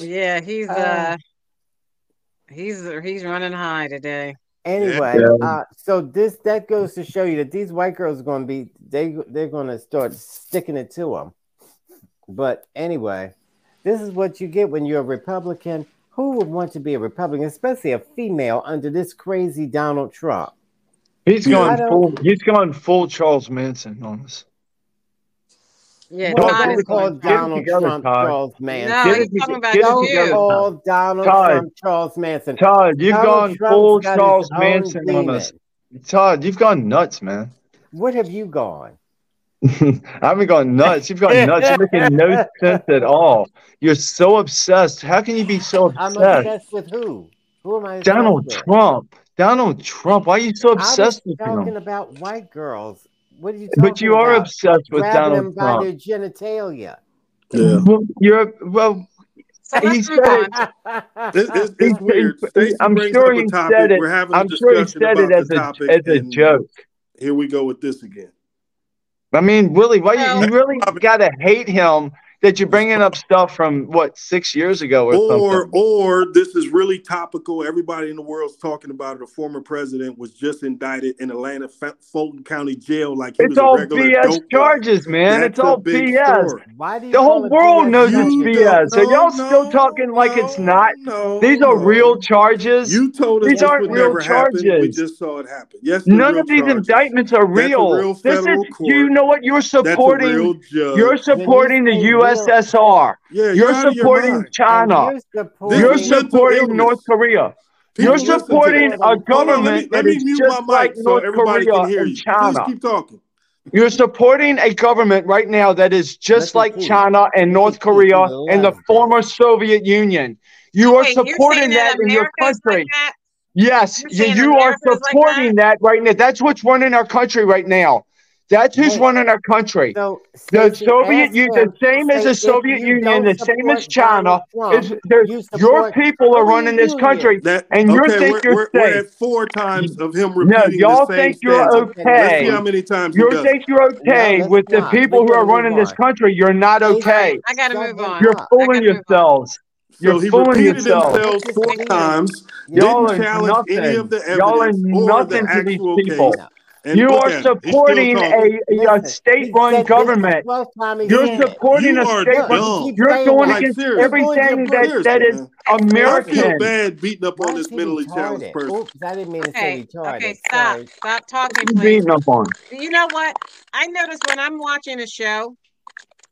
Yeah, he's Uh, uh he's he's running high today. Anyway, Yeah. uh, so this that goes to show you that these white girls are going to be they they're going to start sticking it to them. But anyway, this is what you get when you're a Republican. Who would want to be a Republican, especially a female, under this crazy Donald Trump? He's Yeah. I gone don't- full. He's gone full Charles Manson on us. Yeah, Well, Todd don't is call going Get Donald together, Trump Todd. Charles Manson. No, Get he's it- talking about get Don't you. call Donald Todd. Trump Charles Manson. Todd, you've Donald gone Trump's full Charles Manson on us. Todd, you've gone nuts, man. What have you gone? I haven't gone nuts. You've gone nuts. You're making no [laughs] sense at all. You're so obsessed. How can you be so obsessed? I'm obsessed? obsessed with who? Who am I? obsessed Donald with? Trump. Donald Trump. Why are you so obsessed with talking him? Talking about white girls. What are you talking But you are about? obsessed with Grabbing them Donald by Trump. their genitalia. Yeah. Well, You're well. So He said on. It's, it's, it's weird. Stacey I'm sure he said it. We're having a I'm sure he discussion said about it as the a topic, as a joke. Here we go with this again. I mean, Willie, why you really gotta hate him that you're bringing up stuff from what six years ago or, Or, something. or this is really topical. Everybody in the world's talking about it. A former president was just indicted in Atlanta Fa- Fulton County Jail, like he It's was a all regular BS dope guy. charges, man. That's it's all big BS. story. Why do you The whole world BS knows it's charges? You BS. don't Are y'all know, still talking like it's not? No, These are no. real charges. You told us These this aren't would real never happen. We just saw it happen. Yes, None of these charges. indictments are That's a real. real this federal is. Do you know what you're That's a supporting? real judge. You're supporting the say real- USSR. yeah, You're out of your supporting mind. China. You're supporting, You're This is mental supporting. North Korea. People You're supporting a Hold on, let me, government let me mute just my like so North everybody Korea can hear and you. Please China. keep talking. You're supporting a government right now that is just Look like. China and North at. Korea You and the former Soviet Union. You are Okay, supporting saying that in your country. Like? Yes, You're you, you are America's like supporting that right now. That's what's running our country right now. That's who's Wait. running our country. So, The Soviet Union, the same as the Soviet Union, the same as China. Trump, Is you your people are running this country, That and you okay, think we're, you're we're, we're at four times of him No, repeating y'all the same think you're stanza. Let's see how many times he You think you're okay let's with the people We who are running move this country. You're not okay. I gotta move on. You're fooling gotta on. yourselves. So You're he fooling repeated yourselves. himself four times, Y'all didn't are challenge any of nothing. the Y'all are evidence or the nothing to these people. case. And You are at him. He's still supporting a, a, a state-run said this the government. 12th time he You're supporting a state-run. Look, he dumb. keeps You're saying going. Like against seriously. You're going to everything your that, that is American. Why I feel bad beating up on this he mentally challenged person. Oops, I didn't mean to say Okay, retarded. okay, stop. Sorry. Stop talking, You please. beating up on. You know what? I notice when I'm watching a show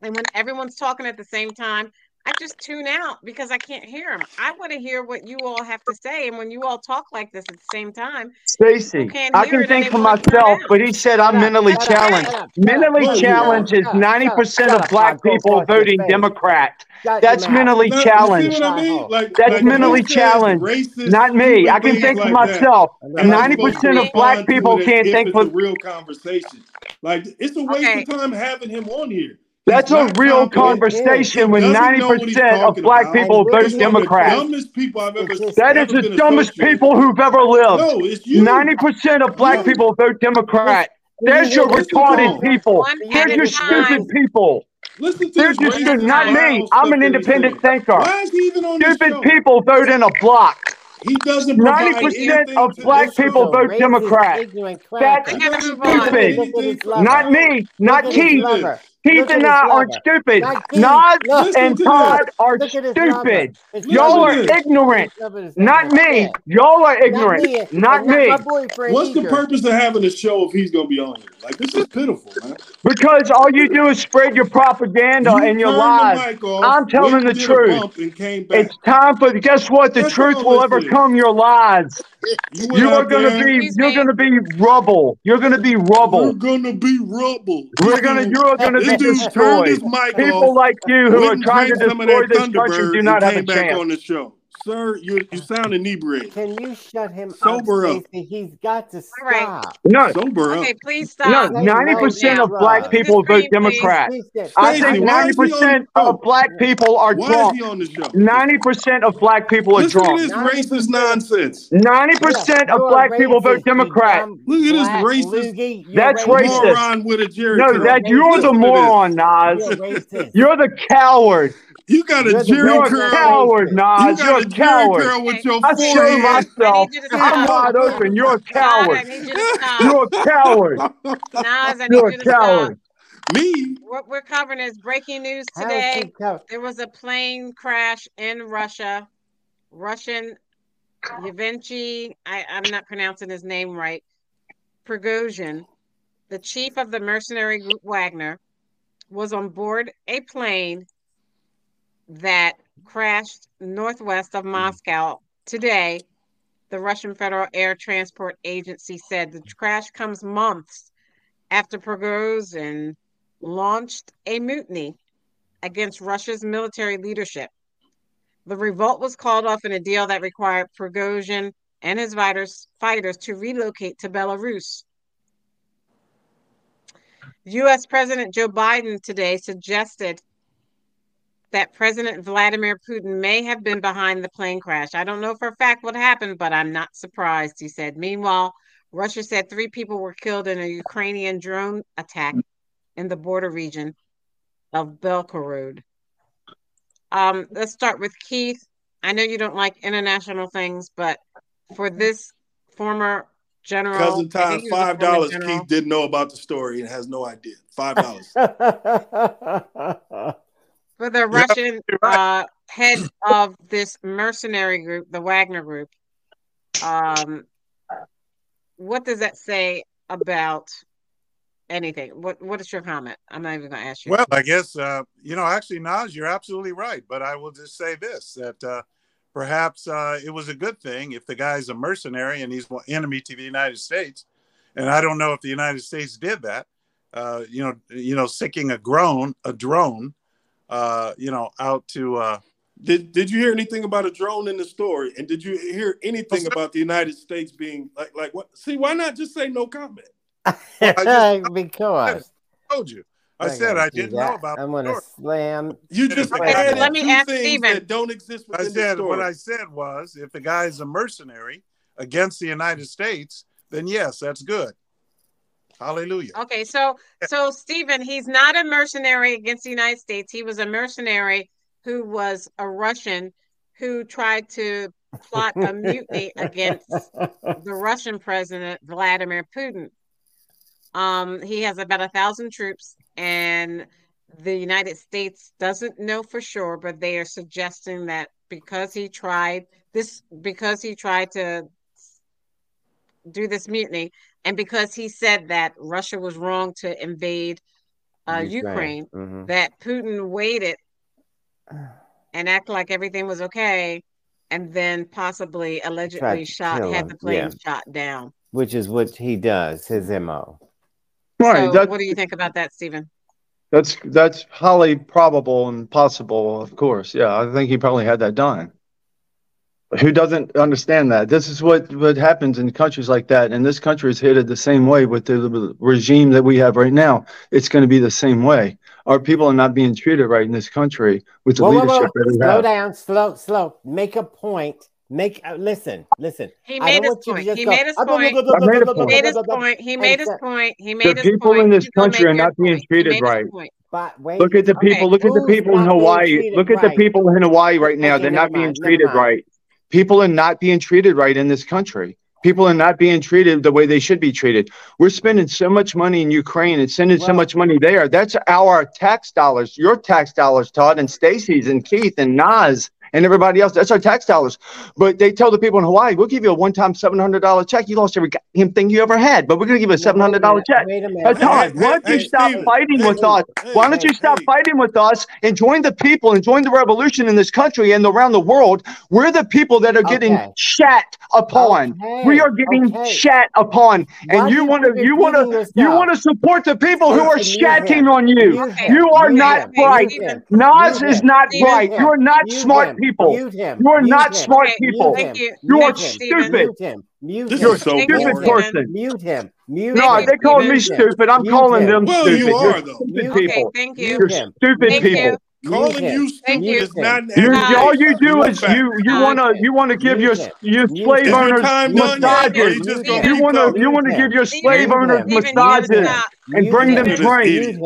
and when everyone's talking at the same time, I just tune out because I can't hear them. I want to hear what you all have to say. And when you all talk like this at the same time, Stacy, I can think for myself, but he said I'm mentally challenged. shut up, shut up, Mentally challenged is shut up, shut up, 90% of black people voting. Democrat. That's mentally No, you see challenged. what I mean? Like, That's mentally if he says challenged. Not me. I can think for myself. I'm and not I'm supposed supposed to 90% of black people can't think for real conversation. Like it's a waste of time having him on here. That's a real conversation He when doesn't know what he's 90% of black about. people vote He's one the Democrat. dumbest people I've ever, That is the dumbest people who've ever lived. No, it's you. 90% of black You. people vote Democrat. There's your retarded people. One There's your a time. stupid people. Listen to There's this your stupid, not me. I'm an independent thinker. Why is he even on Stupid people vote in a block. He doesn't 90% of black people show. vote Democrat. That's I He gotta doesn't move provide on. stupid. anything Not me, not Look Keith. Lover. Keith Look and his I are stupid. Not Keith. Nas Look, and Todd are look at his lover. stupid. Y'all are Listen to this. ignorant. His lover is Not me. Y'all are ignorant. Not me. my boyfriend What's the purpose of having a show if he's gonna be on here? Like this is pitiful, man. Because all you do is spread your propaganda You and your turned lies. the mic off, I'm telling the and did a truth. bump and came back. It's time for guess what? The That's truth will overcome your lies. [laughs] You, you are gonna there, be Excuse you're gonna be rubble. You're gonna be We're rubble. gonna be rubble. We're gonna you're gonna [laughs] This be dude turned his mic People off. like you who are trying to drank some of destroy that this country do not have a back chance. on the show. Sir, you you sound inebriated. Can you shut him Sober up, up. He's got to All right. stop. No, Sober up. Okay, please stop. Say ninety no percent of black drugs. people vote Democrat. I think ninety is he on percent of black people are Why drunk. is he on the show? Ninety percent of black people are Listen to drunk. this 90%. racist nonsense. Ninety percent of black people vote Democrat. Look dumb at this racist That's racist. racist. Moron with a Jerry No, that you're the moron, Nas. You're. You're the coward. You got a You're Jerry You're a curl. coward, You Nas. You're got a a Jerry coward. curl with your I show forehead. I myself. need you to I'm stop. wide open. You're a Todd, I coward. need you to stop. You're a coward. Nas, I need You're you a to stop. coward. Me? What we're covering is breaking news today. There was a plane crash in Russia. Russian Yevgeny, I, I'm not pronouncing his name right, Prigozhin, the chief of the mercenary group Wagner, was on board a plane that crashed northwest of mm. Moscow today. The Russian Federal Air Transport Agency said the crash comes months after Prigozhin launched a mutiny against Russia's military leadership. The revolt was called off in a deal that required Prigozhin and his fighters, fighters to relocate to Belarus. U.S. President Joe Biden today suggested that President Vladimir Putin may have been behind the plane crash. I don't know for a fact what happened, but I'm not surprised, he said. Meanwhile, Russia said three people were killed in a Ukrainian drone attack in the border region of Belgorod. Um, let's start with Keith. I know you don't like international things, but for this former general, Cousin I Todd, think he was a five former dollars. general. Keith didn't know about the story and has no idea. Five dollars. [laughs] for the Russian uh, head of this mercenary group, the Wagner Group. Um, what does that say about anything? What What is your comment? I'm not even going to ask you. Well, I guess uh, you know. Actually, Nas, you're absolutely right. But I will just say this: that uh, perhaps uh, it was a good thing if the guy's a mercenary and he's an enemy to the United States. And I don't know if the United States did that. Uh, you know, you know, sicking a drone, a drone, uh, you know, out to. Uh, Did Did you hear anything about a drone in the story? And did you hear anything about the United States being like like what? See, why not just say no comment? because [laughs] I told you. I I'm said I didn't that. know about. I'm the gonna slam. You just Okay, added let me ask things Steven. that don't exist I within the said story. what I said was if the guy is a mercenary against the United States, then yes, that's good. Hallelujah. Okay, so so Stephen, he's not a mercenary against the United States. He was a mercenary who was a Russian who tried to plot a mutiny [laughs] against the Russian president Vladimir Putin. Um, he has about a thousand troops, and the United States doesn't know for sure, but they are suggesting that because he tried this, because he tried to do this mutiny, and because he said that Russia was wrong to invade uh, Ukraine, Mhm. that Putin waited and acted like everything was okay, and then possibly allegedly shot had him, the plane yeah. shot down. Which is what he does. His mo. Right. so, what do you think about that, Stephen? that's that's highly probable and possible, of course. Yeah, I think he probably had that done. Who doesn't understand that? This is what what happens in countries like that, and this country is headed the same way with the regime that we have right now. It's going to be the same way. Our people are not being treated right in this country with the Whoa, whoa, whoa. leadership that we Slow have. down. Slow, slow. Make a point. Make uh, listen, listen. He made don't his want you to point. He made his "Ah, point. blah, blah, made a blah, blah, He made blah, his blah, blah, point. He made his point. He The made his people in this country are not being treated right. But wait, Look at the Okay. people. Look at the Who's people in Hawaii. Look at the people in Hawaii right now. Okay, They're not being mind, never treated right. People are not being treated right in this country. People are not being treated the way they should be treated. We're spending so much money in Ukraine and sending so much money there. That's our tax dollars, your tax dollars, Todd, and Stacy's and Keith and Nas and everybody else. That's our tax dollars. But they tell the people in Hawaii, we'll give you a one-time seven hundred dollar check. You lost every goddamn thing you ever had, but we're gonna give you a seven hundred dollar check. Wait a minute. Todd, Hey, why don't hey, you hey, stop Steven. fighting Hey, with us? hey, Why don't you hey, stop hey. fighting with us and join the people and join the revolution in this country and around the world? We're the people that are getting Okay. shat upon. Okay, We are getting okay. shat upon, and do you you want to you want to you want to support the people who are Listen, shatting on you. Mute Okay. him. You are not right. Mute. Nas is not right. You are not smart him. People. Mute him. You are Mute not him. smart Okay, people. Thank you. You Thank are you, stupid. Mute him. Mute This him. is so Stupid boring. Person. Mute him. Mute No, him. they call me stupid. I'm Mute calling him. them Well, stupid. you You're are, though. stupid Okay, people. thank you. You're him. stupid Thank people. you. Calling you Thank stupid you. is not an You, all you do is fact. you you wanna you wanna give your Mute your slave him. Is your owners time Mute done yet? Or massages. you Stephen, just gonna You keep wanna you wanna give your slave owners him. Stephen, you gotta massages and bring them Look at this drinks.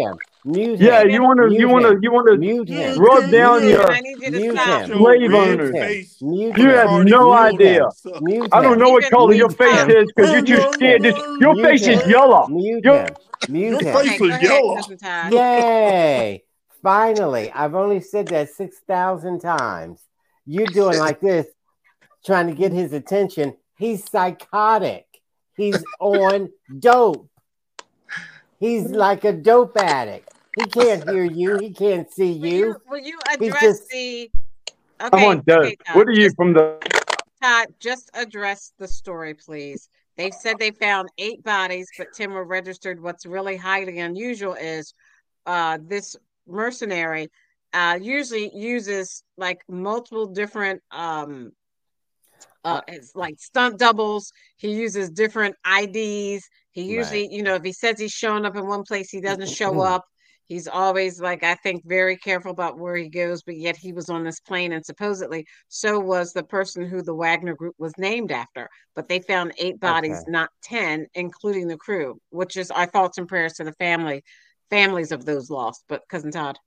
Idiot. Mute Yeah, him. you wanna you wanna you wanna Mute him. rub can't down Mute your him. I need you Mute him. slave owners. face Mute You him. have no Mute idea. him. so- I don't know what Stephen, color your face him. is because you're too scared. him. to- Your Mute face is yellow. Mute Your. Mute Your him. Okay, face is ahead, yellow. Yay! Finally, I've only said that 6,000 times. You're doing like this, trying to get his attention. He's psychotic. He's on dope. He's like a dope addict. He can't hear you. He can't see Will you. you, will you address just- the? I'm Okay, on dope. okay, Todd. What are you Just, from the? Todd, just address the story, please. They've said they found eight bodies, but Tim were registered. What's really highly unusual is uh, this mercenary uh, usually uses like multiple different um, uh, it's like stunt doubles. He uses different IDs. He usually, you know, if he says he's showing up in one place, he doesn't show [clears throat] up. He's always like, I think, very careful about where he goes, but yet he was on this plane, and supposedly so was the person who the Wagner Group was named after. But they found eight bodies, Okay. not ten, including the crew, which is our thoughts and prayers to the family, families of those lost. But cousin Todd,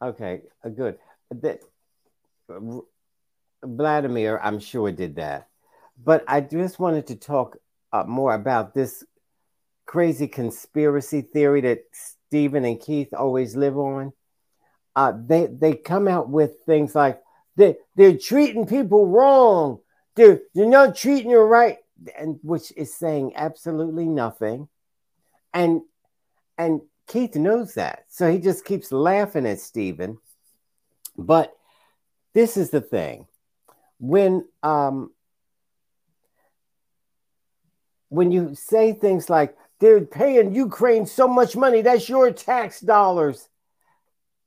Okay, uh, good. That, uh, Vladimir, I'm sure, did that. But I just wanted to talk uh, more about this crazy conspiracy theory that Stephen and Keith always live on. Uh, they they come out with things like they they're treating people wrong. They're they're not treating you right, and which is saying absolutely nothing. And and Keith knows that, so he just keeps laughing at Stephen. But this is the thing: when um when you say things like they're paying Ukraine so much money, that's your tax dollars.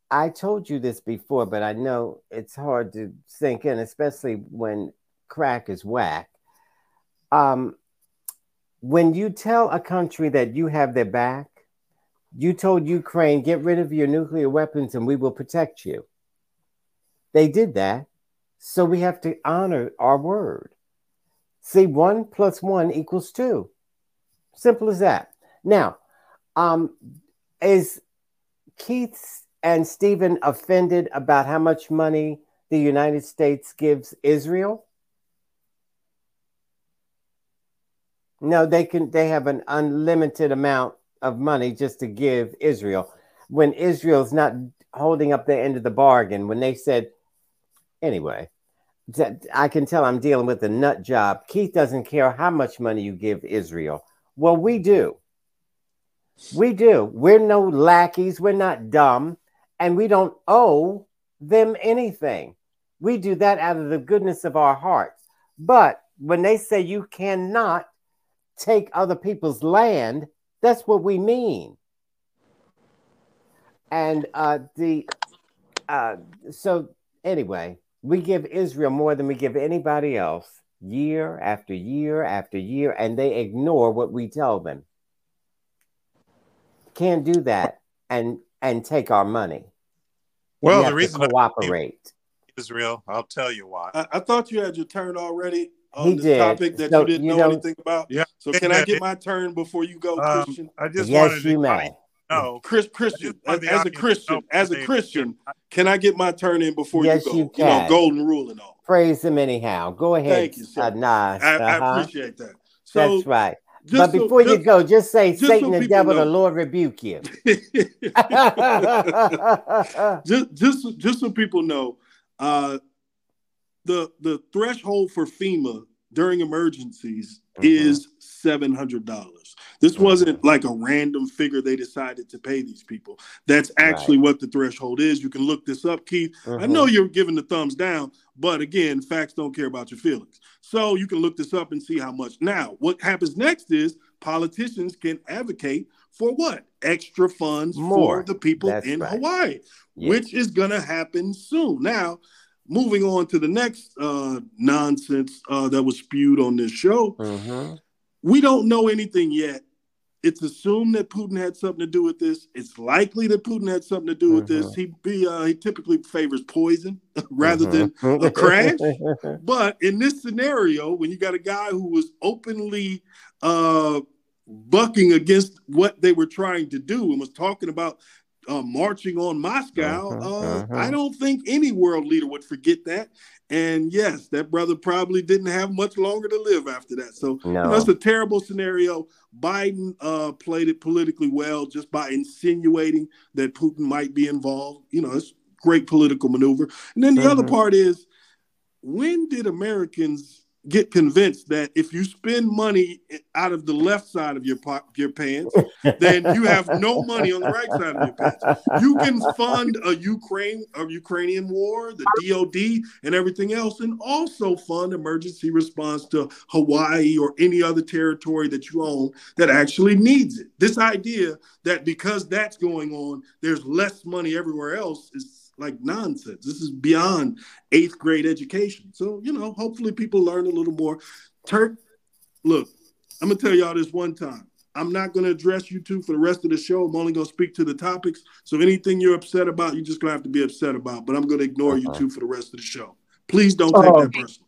I told you this before, but I know it's hard to sink in, especially when crack is whack. Um, when you tell a country that you have their back, you told Ukraine, get rid of your nuclear weapons and we will protect you. They did that. So we have to honor our word. See, one plus one equals two. Simple as that. Now, um, is Keith and Stephen offended about how much money the United States gives Israel? No, they can. They have an unlimited amount of money just to give Israel. When Israel's not holding up their end of the bargain, when they said, anyway, I can tell I'm dealing with a nut job. Keith doesn't care how much money you give Israel. Well, we do. We do. We're no lackeys. We're not dumb. And we don't owe them anything. We do that out of the goodness of our hearts. But when they say you cannot take other people's land, that's what we mean. And uh, the uh, so anyway, we give Israel more than we give anybody else year after year after year, and they ignore what we tell them. Can't do that and and take our money. Well, we the reason to I cooperate. Israel, I'll tell you why. I, I thought you had your turn already on He this did. topic that So, you didn't you know know- anything about. Yeah. So can I get my turn before you go, Um, Christian? I just yes, wanted you to may. Know. Chris, Christian, as, just want the as a Christian, as a Christian, can I get my turn in before Yes, you go? you know, golden rule and all. Praise him anyhow. Go ahead, Thank you, sir. uh, Nas. I, I Uh-huh. appreciate that. So That's right. just But so- before you just- go, just say just so Satan the devil, know. the Lord rebuke you. [laughs] [laughs] just just just so people know, uh, the the threshold for FEMA during emergencies Mhm. is seven hundred dollars. This wasn't like a random figure they decided to pay these people. That's actually what the threshold is. You can look this up, Keith. I Mhm. know you're giving the thumbs down, but again, facts don't care about your feelings. So you can look this up and see how much. Now, what happens next is politicians can advocate for what? Extra funds More. for the people That's in right. Hawaii, Yes. which is going to happen soon. Now, moving on to the next uh, nonsense uh, that was spewed on this show, Mhm. we don't know anything yet. It's assumed that Putin had something to do with this. It's likely that Putin had something to do with this. He be uh, he typically favors poison [laughs] rather than Mhm. a crash. [laughs] But in this scenario, when you got a guy who was openly uh, bucking against what they were trying to do and was talking about uh, marching on Moscow, Mhm, uh. I don't think any world leader would forget that. And yes, that brother probably didn't have much longer to live after that. So you know, no. it's a terrible scenario. Biden uh, played it politically well just by insinuating that Putin might be involved. You know, it's great political maneuver. And then the other Mhm. part is when did Americans get convinced that if you spend money out of the left side of your po- your pants, then you have no money on the right side of your pants? You can fund a Ukraine a Ukrainian war, the DoD, and everything else, and also fund emergency response to Hawaii or any other territory that you own that actually needs it. This idea that because that's going on, there's less money everywhere else is like nonsense. This is beyond eighth grade education. So you know, hopefully people learn a little more. Turk, look, I'm gonna tell y'all this one time. I'm not going to address you two for the rest of the show. I'm only going to speak to the topics. So anything you're upset about, you're just going to have to be upset about. But I'm going to ignore you Uh-huh. two for the rest of the show. Please don't take Oh. that personal.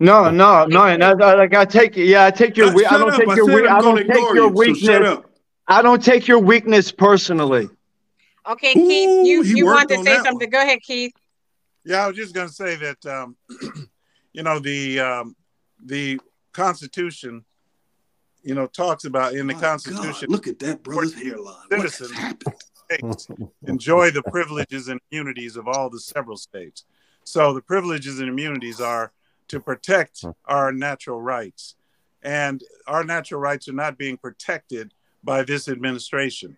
No, no, no. And I, I- like I take it. yeah, I take your Uh, I don't up. take I your I'm I don't take your you, so weakness. shut up. I don't take your weakness personally. Okay, Keith, you, he you worked wanted to say something. one. Go ahead, Keith. Yeah, I was just going to say that, um, [clears throat] you know, the um, the Constitution, you know, talks about in the My Constitution, God, look at that brother's hairline. What has Citizens. happened? states enjoy the privileges and immunities of all the several states. So the privileges and immunities are to protect our natural rights, and our natural rights are not being protected by this administration.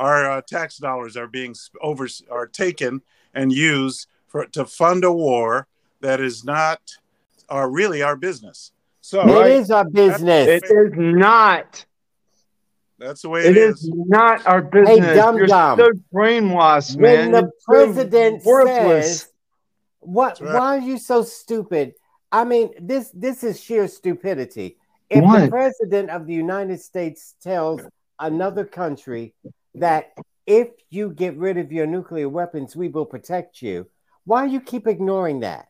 Our uh, tax dollars are being over are taken and used for to fund a war that is not are really our business. So It is our business. It is not. that's the way It is not our business. Hey, dumb You're dumb. so brainwashed, when man. the You're so president worthless. says, "What? Right. Why are you so stupid?" I mean, this this is sheer stupidity. If the president of the United States tells another country that if you get rid of your nuclear weapons, we will protect you, why you keep ignoring that?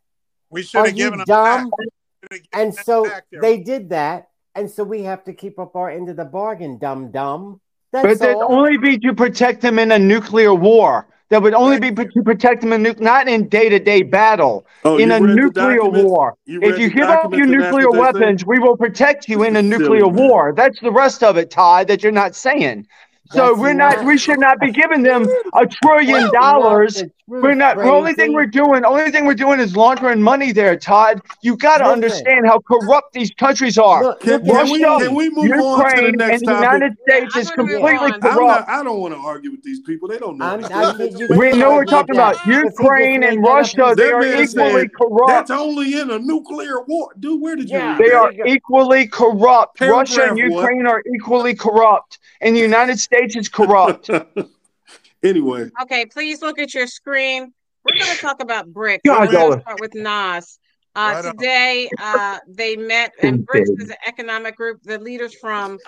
we should have you given them dumb? back. We should have given And so back they did that, and so we have to keep up our end of the bargain, dumb dumb. But that'd all. only be to protect them in a nuclear war. That would only be to protect them in nu- not in day-to-day battle. Oh, in you a read the nuclear war. You If you give up your documents and that's nuclear what they say? weapons, we will protect you in a nuclear silly, man. war. That's the rest of it, Todd, that you're not saying. So That's we're not, not- we should not be giving them a trillion dollars. The truth, We're not. The only thing we're doing, only thing we're doing is laundering money there, Todd. You got to understand how corrupt these countries are. Look, Can, can at we, can we move on to the Ukraine next and the topic? United States I'm is completely corrupt. not, I don't want to argue with these people. They don't know. I'm. I kid. We know we're talking about Because he just Ukraine and Russia. They are equally said, corrupt. That's only in a nuclear war. Dude, where did you Yeah. They that? are equally corrupt. Paragraph Russia and what? Ukraine are equally corrupt, and the United States is corrupt. [laughs] anyway, Okay, please look at your screen. We're going to talk about BRICS. God, We're going to start with Nas. Uh, Right today, uh, they met, and BRICS is an economic group. The leaders from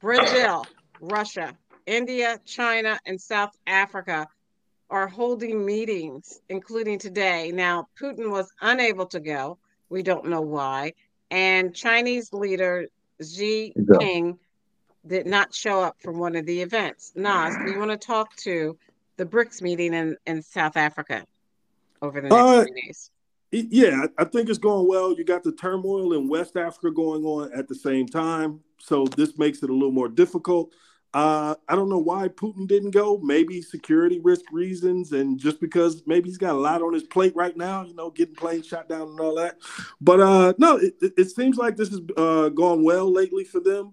Brazil, Russia, India, China, and South Africa are holding meetings, including today. Now, Putin was unable to go. We don't know why. And Chinese leader Xi Yeah. Jinping did not show up for one of the events. Nas, do you want to talk to the BRICS meeting in, in South Africa over the next Uh, few days? Yeah, I think it's going well. You got the turmoil in West Africa going on at the same time, so this makes it a little more difficult. Uh, I don't know why Putin didn't go. Maybe security risk reasons, and just because maybe he's got a lot on his plate right now. You know, getting planes shot down and all that. But uh, no, it, it seems like this has uh, gone well lately for them.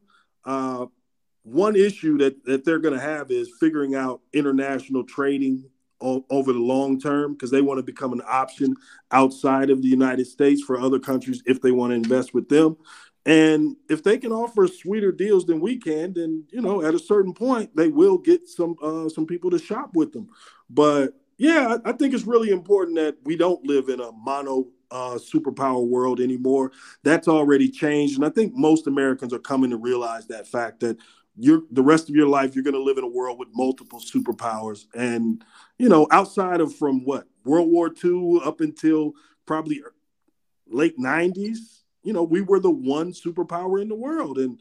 One issue that that they're going to have is figuring out international trading o- over the long term because they want to become an option outside of the United States for other countries if they want to invest with them. And if they can offer sweeter deals than we can, then you know at a certain point they will get some uh, some people to shop with them. But yeah, I, I think it's really important that we don't live in a mono uh, superpower world anymore. That's already changed, and I think most Americans are coming to realize that fact that you're the rest of your life you're going to live in a world with multiple superpowers, and you know outside of from what World War II up until probably late '90s you know, we were the one superpower in the world. And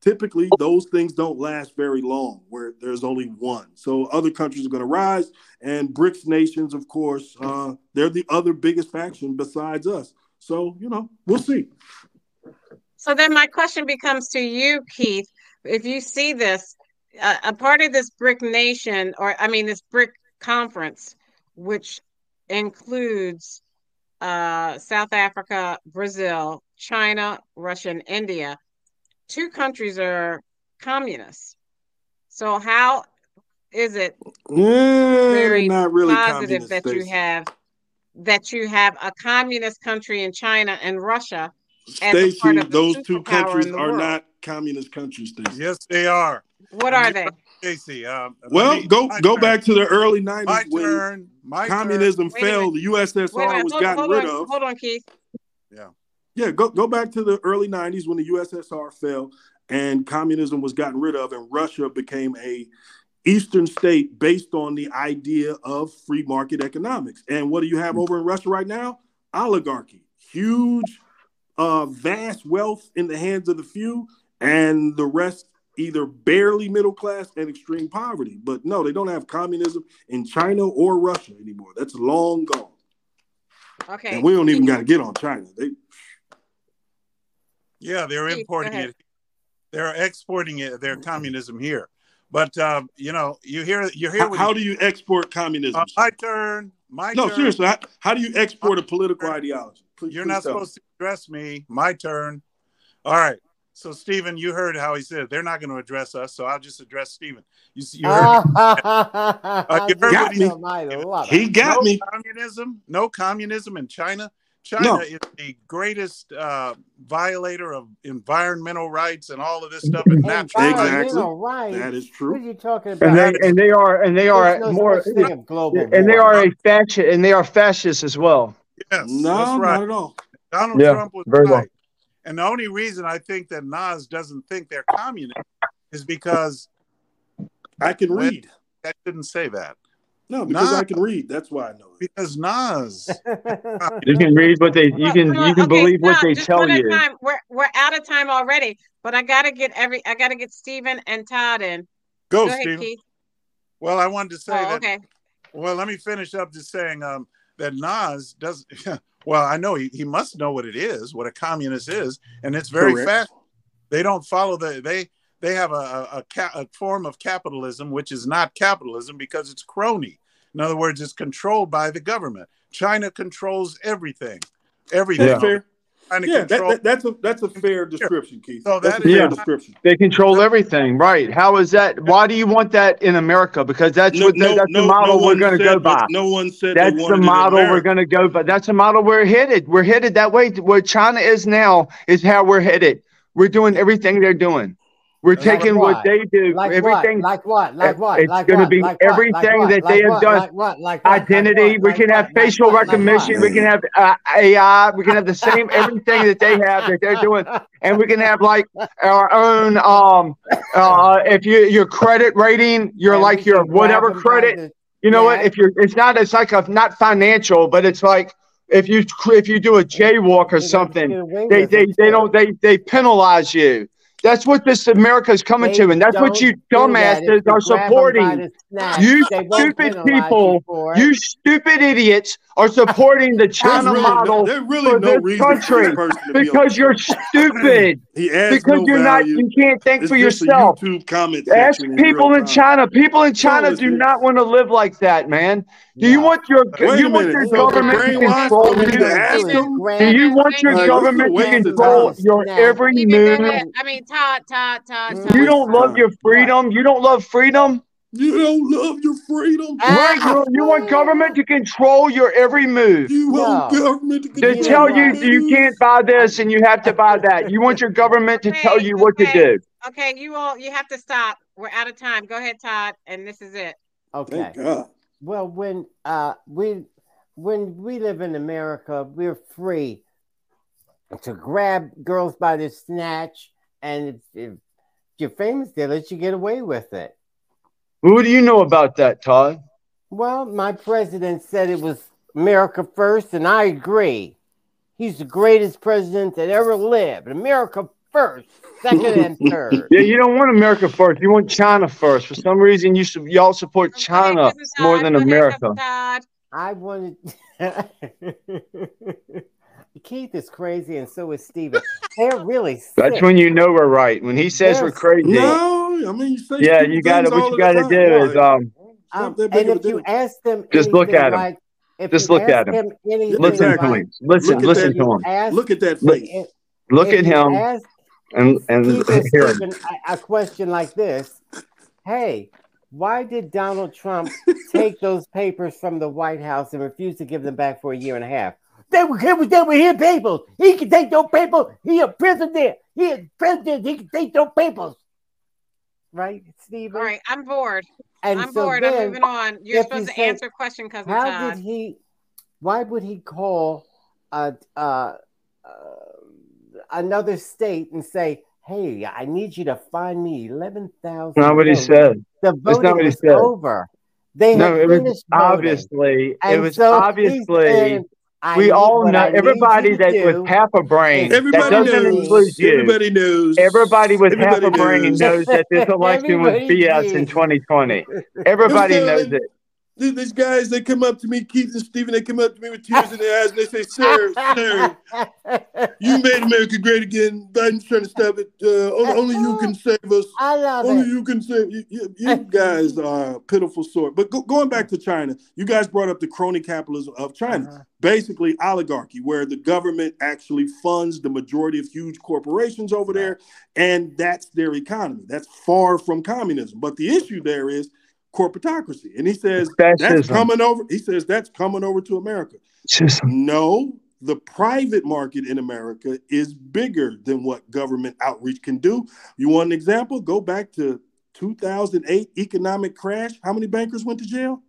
typically those things don't last very long where there's only one. So other countries are going to rise. And BRICS nations, of course, uh, they're the other biggest faction besides us. So, you know, we'll see. So then my question becomes to you, Keith. If you see this, uh, a part of this BRIC nation, or I mean, this BRIC conference, which includes uh, South Africa, Brazil, China, Russia, and India. Two countries are communists. So how is it very not really positive that you have that you have a communist country in China and Russia? Stacey, those two countries are world. not communist countries. Stacey. Yes, they are. What are they? Stacey, um, well, me, go go turn. back to the early '90s my when turn, my communism turn. failed. The USSR was hold, gotten hold rid on, of. Hold on, Keith. Yeah. Yeah, go go back to the early '90s when the USSR fell and communism was gotten rid of, and Russia became a eastern state based on the idea of free market economics. And what do you have over in Russia right now? Oligarchy, huge, uh, vast wealth in the hands of the few, and the rest either barely middle class and extreme poverty. But no, they don't have communism in China or Russia anymore. That's long gone. Okay. And we don't even got to get on China. They yeah, they're importing it. They're exporting it. Their communism here. But um, you know, you hear you hear. How, how do you export communism? Uh, my turn. My no, turn. seriously. How, how, do you export a political ideology? Please, You're please not supposed me. to address me. My turn. All right. So, Stephen, you heard how he said they're not going to address us, so I'll just address Stephen. You, you heard, [laughs] uh, you heard got he, he got no me. Communism, no communism in China. China no. is the greatest uh, violator of environmental rights and all of this stuff. And natural exactly, rights. that is true. What are you talking about? And they and they are and they are no more global and they are a fascist and they are fascists as well. Yes, no, that's right. not at all. Donald yeah, Trump was very right. well. And the only reason I think that Nas doesn't think they're communist is because I can read. I didn't say that. No, because Nas, I can read. That's why I know it. Because Nas. [laughs] you can read what they you can you can okay, believe what they tell you. Time. We're we're out of time already, but I gotta get every I gotta get Stephen and Todd in. Go, Go ahead, Stephen. Keith. Well, I wanted to say Oh, that. okay. Well, let me finish up just saying um, that Nas does. [laughs] Well, I know he, he must know what it is, what a communist is, and it's very Correct. fast. They don't follow the they they have a a, a, a form of capitalism which is not capitalism because it's crony. In other words, it's controlled by the government. China controls everything, everything. That's fair. China Yeah, control- that, that's a that's a fair description, Keith. So that's that a is- fair Yeah. description. They control everything, right? How is that? Why do you want that in America? Because that's what the, that's the model we're going to go by. No one said That's the wanted it in model we're going to go by. That's the model we're headed. We're headed that way. Where China is now is how we're headed. We're doing everything they're doing. We're Like taking what what? they do. Like everything. what? Like what? Like what? It's like gonna what? be like what? everything what? that like they have what? done. Like what? Like what? Identity. Like what? we can what? have facial what? Like recognition. what? we can have uh, AI. We can have the same [laughs] everything that they have that they're doing, and we can have like our own. Um, uh, if you your credit rating, you're And like your whatever credit. the You know what? neck. If you're, it's not. It's like a not financial, but it's like if you if you do a jaywalk or something, get a wing they they they don't they they penalize you. That's what this America is coming They to, and that's what you do that. If dumbasses are grab 'em by supporting. You they stupid people, for you stupid idiots are supporting the [laughs] China really, model no, there's really for no this reason for country this to because the you're [clears throat] stupid. Because no you're not, value. you can't think It's for just a yourself. YouTube comment Ask section in people in. China. People in China No, do not want to live like that, man. Do you want your Wait you want your government to control you? to ask Steven, them? Do you want your thank Like, you. this is a government to control your every move? I mean, Todd, Todd, Todd. Todd. You don't love your freedom. You don't love freedom. You don't love your freedom. Right? You, you want government to control your every move. You want No. government to To control tell you what? you can't buy this and you have to buy that. You want your government to tell Okay, you what to do. Okay, you all, you have to stop. We're out of time. Go ahead, Todd, and this is it. Okay. Well, when uh we when we live in America, we're free to grab girls by the snatch, and if, if you're famous, they let you get away with it. Who do you know about that, Todd? Well, my president said it was America first, and I agree. He's the greatest president that ever lived. America first, second, and [laughs] third. Yeah, you don't want America first. You want China first. For some reason, you su- y'all support China more than America. I wanted. [laughs] Keith is crazy, and so is Steven. They're really sick. That's when you know we're right. When he says we're crazy, No, I mean, you say yeah, you got to What you got to time. do is um, Um, and if you deal. ask them, Just look anything at 'em. like, if Just look ask at 'em. him anything listen Exactly. to him. Listen, at listen to him. Look at that Look- face. Look at him ask and and Keith or hear him. Steven a, a question like this, hey, why did Donald Trump take those papers from the White House and refuse to give them back for a year and a half? They were, they were, they were his papers. He can take those papers. He a president. He a president. He can take those papers. Right, Steve? All right, I'm bored. And I'm so bored. I'm moving on. You're supposed you to say, answer a question, cousin how Todd. did he why would he call uh, uh, uh, another state and say hey i need you to find me 11000 Not what he said. the That's not voting what he was said. over they No, had it was finished voting. obviously. It was so obviously. saying, "I We all know. I Everybody you that do with half a brain. That Everybody doesn't knows. include you. Everybody knows. Everybody with half a brain knows. knows that this [laughs] election was Everybody BS in 2020. Everybody Those knows it. These, guys, they come up to me, Keith and Stephen, they come up to me with tears in their eyes and they say, Sir, sir, you made America great again. Biden's trying to stop it. Uh, only, only you can save us. i love Only it you can save you, you, you guys are a pitiful sort. But go, going back to China, you guys brought up the crony capitalism of China. Uh-huh. Basically, oligarchy, where the government actually funds the majority of huge corporations over there, and that's their economy. That's far from communism. But the issue there is corporatocracy. And he says that's coming over. He says that's coming over to America. No, the private market in America is bigger than what government outreach can do. You want an example? Go back to 2008 economic crash. How many bankers went to jail?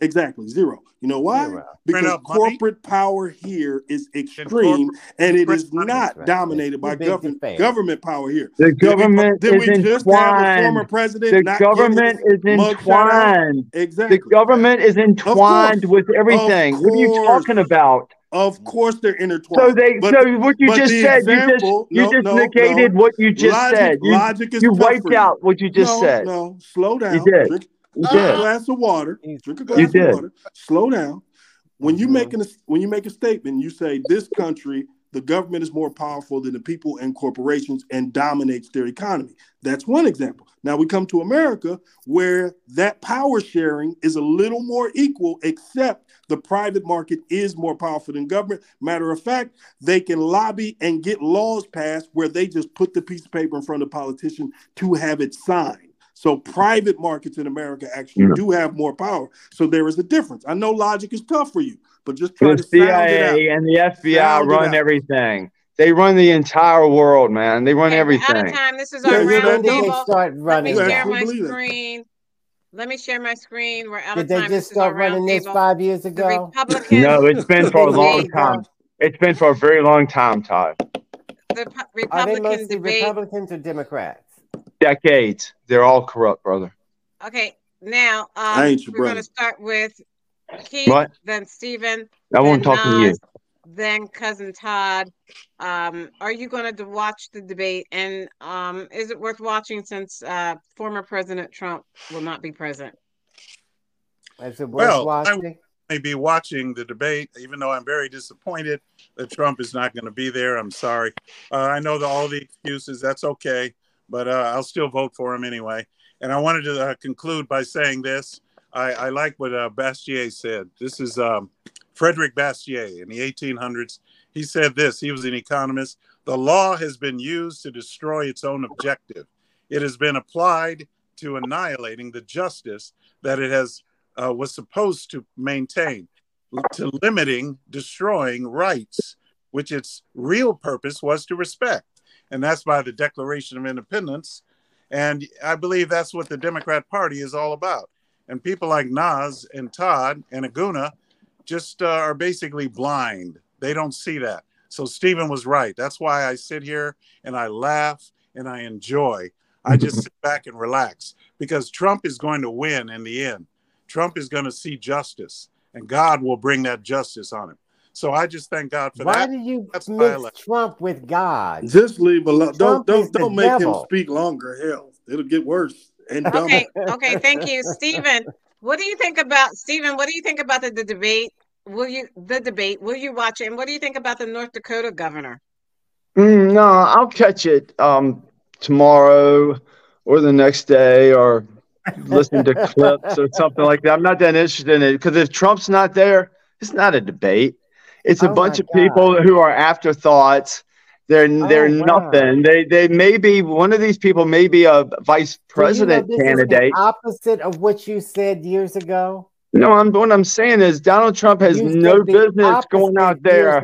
Exactly zero. You know why? Zero. Because Print money. corporate power here is extreme, corporate- and it print is money. not right. dominated by Too big to government government power here. The Did we- government did is we just have a former entwined. president? The not government is entwined. Exactly. The government is entwined with everything. What are you talking about? Of course, they're intertwined. So they, But- so what you just the said, you just, you no, just no, negated no. what you just logic, said. You, logic is you wiped out what you just no, said. No, slow down. You did. Drink, You a did. glass of water. Drink a glass did. of water. Slow down. When you Mhm. make an, when you make a statement, you say this country, the government is more powerful than the people and corporations and dominates their economy. That's one example. Now we come to America where that power sharing is a little more equal, except the private market is more powerful than government. Matter of fact, they can lobby and get laws passed where they just put the piece of paper in front of the politician to have it signed. So private markets in America actually Yeah. do have more power. So there is a difference. I know logic is tough for you, but just try The to sound it out. CIA and the FBI Sound run everything. They run the entire world, man. They run Okay, we're out of time. This is Yeah, our you when don't round table. Let me share my screen. Let me share my screen. We're out Did of they time. just This is start running this five years ago? No, it's been for a long time. It's been for a very long time, Todd. the pu- Are they mostly debate. Republicans or Democrats? Decades. They're all corrupt, brother. Okay, now um, I ain't your we're going to start with Keith, What? then Stephen, I won't then talk to you. Then cousin Todd. Um, are you going to watch the debate? And um, is it worth watching since uh, former President Trump will not be present? Is it worth Well, I- may be watching the debate, even though I'm very disappointed that Trump is not going to be there. I'm sorry. Uh, I know that all the excuses, that's okay, but uh, I'll still vote for him anyway. And I wanted to uh, conclude by saying this. I, I like what uh, Bastiat said. This is um, Frederick Bastiat in the 1800s. He said this he was an economist. The law has been used to destroy its own objective, it has been applied to annihilating the justice that it has uh, was supposed to maintain, to limiting, destroying rights, which its real purpose was to respect. And that's by the Declaration of Independence. And I believe that's what the Democrat Party is all about. And people like Nas and Todd and Aguna just uh, are basically blind. They don't see that. So Stephen was right. That's why I sit here and I laugh and I enjoy. I just [laughs] sit back and relax because Trump is going to win in the end. Trump is going to see justice, and God will bring that justice on him. So I just thank God for Why that. Why do you That's mix like- Trump with God? Just leave alone. Don't don't don't make him speak longer. Hell, it'll get worse and dumber. Okay, okay, thank you, [laughs] Stephen. What do you think about Stephen? What do you think about the, the debate? Will you the debate? Will you watch it? And what do you think about the North Dakota governor? Mm, no, I'll catch it um, tomorrow or the next day or listen to [laughs] clips or something like that. I'm not that interested in it because if Trump's not there, it's not a debate. It's a Oh bunch of people who are afterthoughts. They're they're Oh, wow. nothing. They they may be one of these people may be a vice So you know president the candidate. opposite of what you said years ago. No, I'm what I'm saying is Donald Trump has You no business going out there.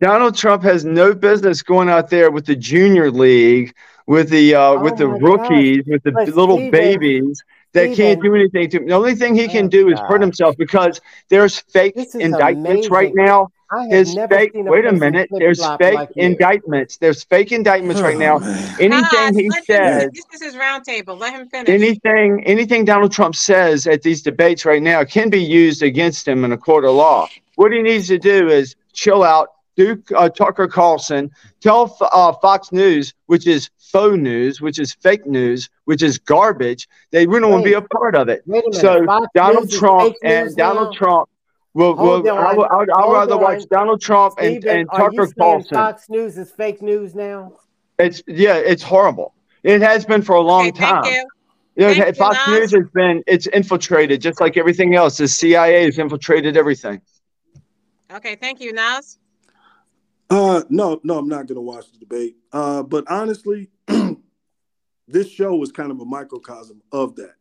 Donald Trump has no business going out there with the junior league, with the uh, with Oh the my rookies, with the But little Steven- babies that can't do anything to him. The only thing he can Oh, do is hurt himself because there's fake indictments right now. I have There's never fake. seen a Wait a minute. There's fake like you. indictments. There's fake indictments right now. [sighs] Anything Todd, he let him says. This is his roundtable. Let him finish. anything anything Donald Trump says at these debates right now can be used against him in a court of law. What he needs to do is chill out. Do uh, Tucker Carlson tell uh, Fox News, which is faux news, which is fake news, which is garbage. They wouldn't want to be a part of it. Wait a minute. So Fox Donald News Trump and Donald now? Trump will. Hold will I would, I would, I would Hold rather watch. Donald Trump and, Steven, and are you Tucker Carlson. Fox News is fake news now? It's yeah, it's horrible. It has been for a long okay, thank time. you. Yeah, Thank Fox Nas. News has been it's infiltrated just like everything else. The CIA has infiltrated everything. Okay, thank you, Nas. Uh, no, no, I'm not gonna watch the debate. Uh, but honestly, [clears throat] this show was kind of a microcosm of that.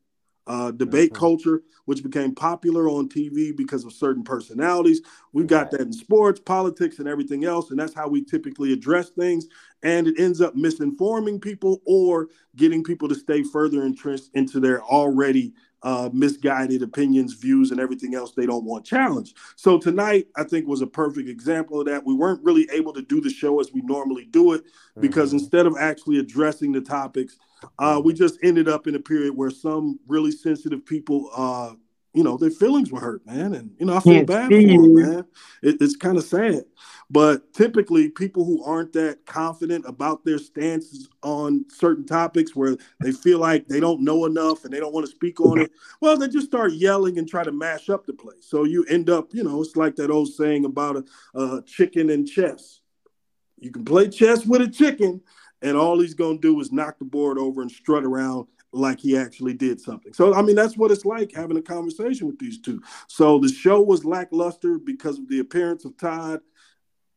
Uh, debate Mhm. culture, which became popular on TV because of certain personalities. We've got Right. that in sports, politics, and everything else, and that's how we typically address things. And it ends up misinforming people or getting people to stay further entrenched into their already uh, misguided opinions, views, and everything else they don't want challenged. So tonight, I think, was a perfect example of that. We weren't really able to do the show as we normally do it because Mhm. instead of actually addressing the topics, uh, we just ended up in a period where some really sensitive people, uh, you know, their feelings were hurt, man, and you know, I feel bad for them, man. It, it's kind of sad, but typically, people who aren't that confident about their stances on certain topics, where they feel like they don't know enough and they don't want to speak on it, well, they just start yelling and try to mash up the place. So you end up, you know, it's like that old saying about a, a chicken and chess. You can play chess with a chicken, and all he's going to do is knock the board over and strut around like he actually did something. So, I mean, that's what it's like having a conversation with these two. So, the show was lackluster because of the appearance of Todd,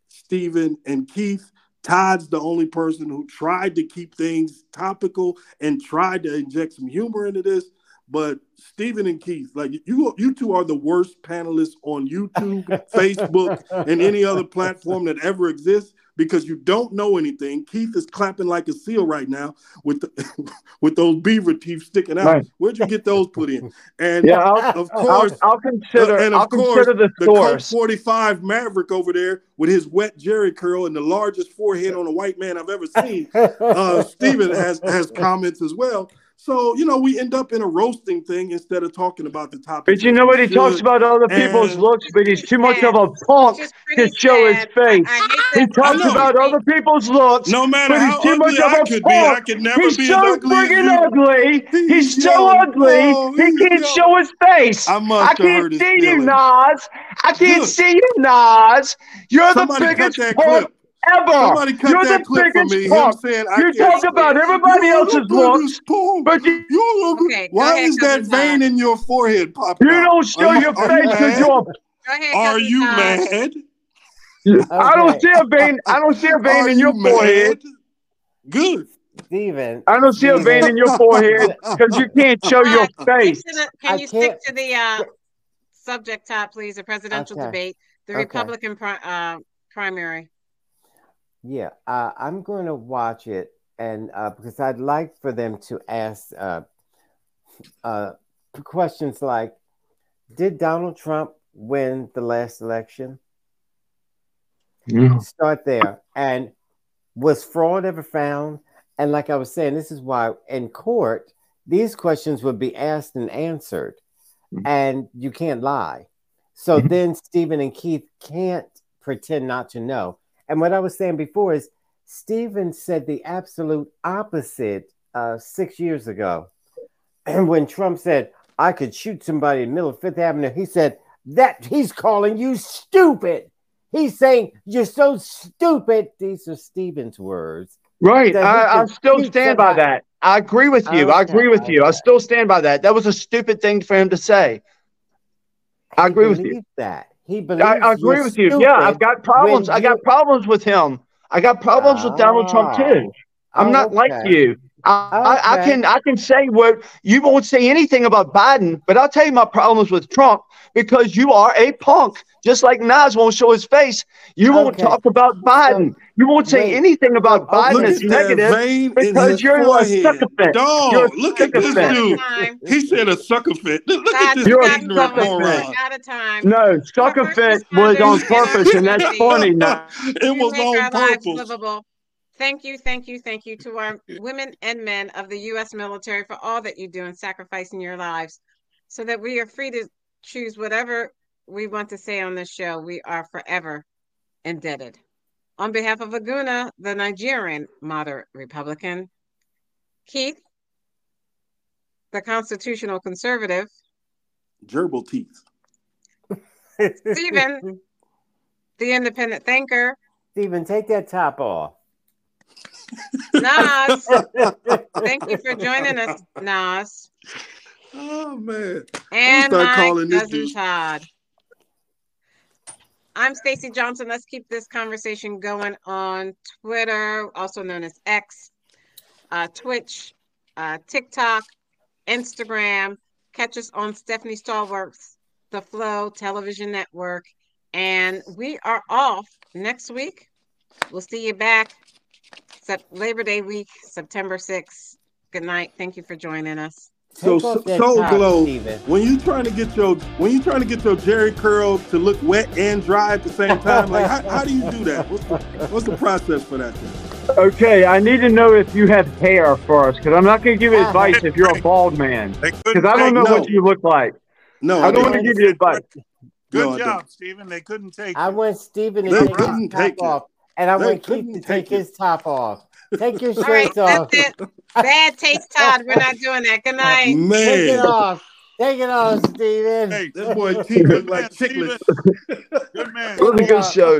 Stephen, and Keith. Todd's the only person who tried to keep things topical and tried to inject some humor into this. But Stephen and Keith, like you, you two are the worst panelists on YouTube, [laughs] Facebook, and any other platform that ever exists because you don't know anything. Keith is clapping like a seal right now with the, [laughs] with those beaver teeth sticking out. Right. Where'd you get those put in? And Yeah, I'll, of I'll, course, I'll consider. and I'll of course, consider the the Colt 45 Maverick over there with his wet Jerry curl and the largest forehead on a white man I've ever seen. [laughs] Uh, Steven has has comments as well. So you know, we end up in a roasting thing instead of talking about the topic. But you know what? He talks about other people's And- looks, but he's too much of a punk to pretty show his face. I, I He talks about other people's looks. No matter but he's how too much of I a could be, I punk. could never He's be so as ugly as friggin' you. ugly. He's He's so ugly. he can't yo. show his face. I must I have can't hurt his see you, feelings. Nas. I can't Good. see you, Nas. You're the biggest punk clip. Ever. Somebody cut You're that the clip for biggest me. Him punk. saying I You can't talk about everybody You're else's the looks, biggest but you, You're the- Okay, go Why ahead, is that Cousin vein Todd. in your forehead popping you out? don't show Are your are face you because mad? you're Go ahead, Are you Todd. mad? I don't see a vein. I don't see a vein Are in you your forehead. Good. Steven. I don't see a vein in your forehead because you can't show your face. the- Can you stick to the uh, subject, Todd, please? The presidential Okay. debate, the Okay. Republican pri- uh, primary. Yeah, uh, I'm going to watch it, and uh, because I'd like for them to ask uh, uh, questions like, "Did Donald Trump win the last election?" Start there, and was fraud ever found? And like I was saying, this is why in court these questions would be asked and answered, and you can't lie. So Mhm. then Stephen and Keith can't pretend not to know. And what I was saying before is Stephen said the absolute opposite uh, six years ago. And [clears throat] when Trump said, I could shoot somebody in the middle of Fifth Avenue, he said, that he's calling you stupid. He's saying, You're so stupid. These are Stephen's words. Right. I, I still stand by that. I agree with you. I agree with you. I still stand by that. That was a stupid thing for him to say. I agree with you. That. He believes I, I agree with you. Yeah, I've got problems. I got problems with him. I got problems with Donald Trump too. I'm Oh, not like you. I, I, I can I can say what you won't say anything about Biden, but I'll tell you my problems with Trump because you are a punk. Just like Nas won't show his face, you won't talk about Biden. You won't say wait. anything about Oh, Biden Look that's at that negative. vein in because his you're a forehead. sycophant. Dog, You're a look at this dude. He said a sucker fit. Look at this You're a Todd, ignorant sucker moron. fit. Out of time. No, succophant was on purpose, and that's funny [laughs] now. it was make on our lives purpose. Livable. Thank you, thank you, thank you to our women and men of the U.S. military for all that you do and sacrificing your lives so that we are free to choose whatever we want to say on this show. We are forever indebted. On behalf of Aguna, the Nigerian moderate Republican, Keith, the constitutional conservative, Gerbil teeth. Stephen, [laughs] the independent thinker, Stephen, take that top off. Nas. [laughs] Thank you for joining us, Nas. Oh man. And my calling cousin Todd. I'm Stacy Johnson. Let's keep this conversation going on Twitter, also known as X, uh, Twitch, uh, TikTok, Instagram. Catch us on Stephanie Stallworks, The Flow Television Network. And we are off next week. We'll see you back Labor Day week, September 6th. Good night. Thank you for joining us. So so off Soul Glo, Steven. when you trying to get your when you trying to get your Jerry curl to look wet and dry at the same time, like how, how do you do that? What's the, what's the process for that? Thing? Okay, I need to know if you have hair first, because I'm not going to give you Uh-huh. advice if you're a bald man, because I don't know no. what you look like. No, I don't don't. want to give you advice. Good No, job, don't. Stephen. They couldn't take I it. want Stephen to They take couldn't his top it. off, and I They want Keith couldn't to take take it. his top off. Take your [laughs] All right, shirts off. that's it. Bad taste, Todd. We're not doing that. Good night. Take it off. Take it off, Stephen. Hey, that boy teeth look [laughs] like Steven. chiclets. good man. It was a good show.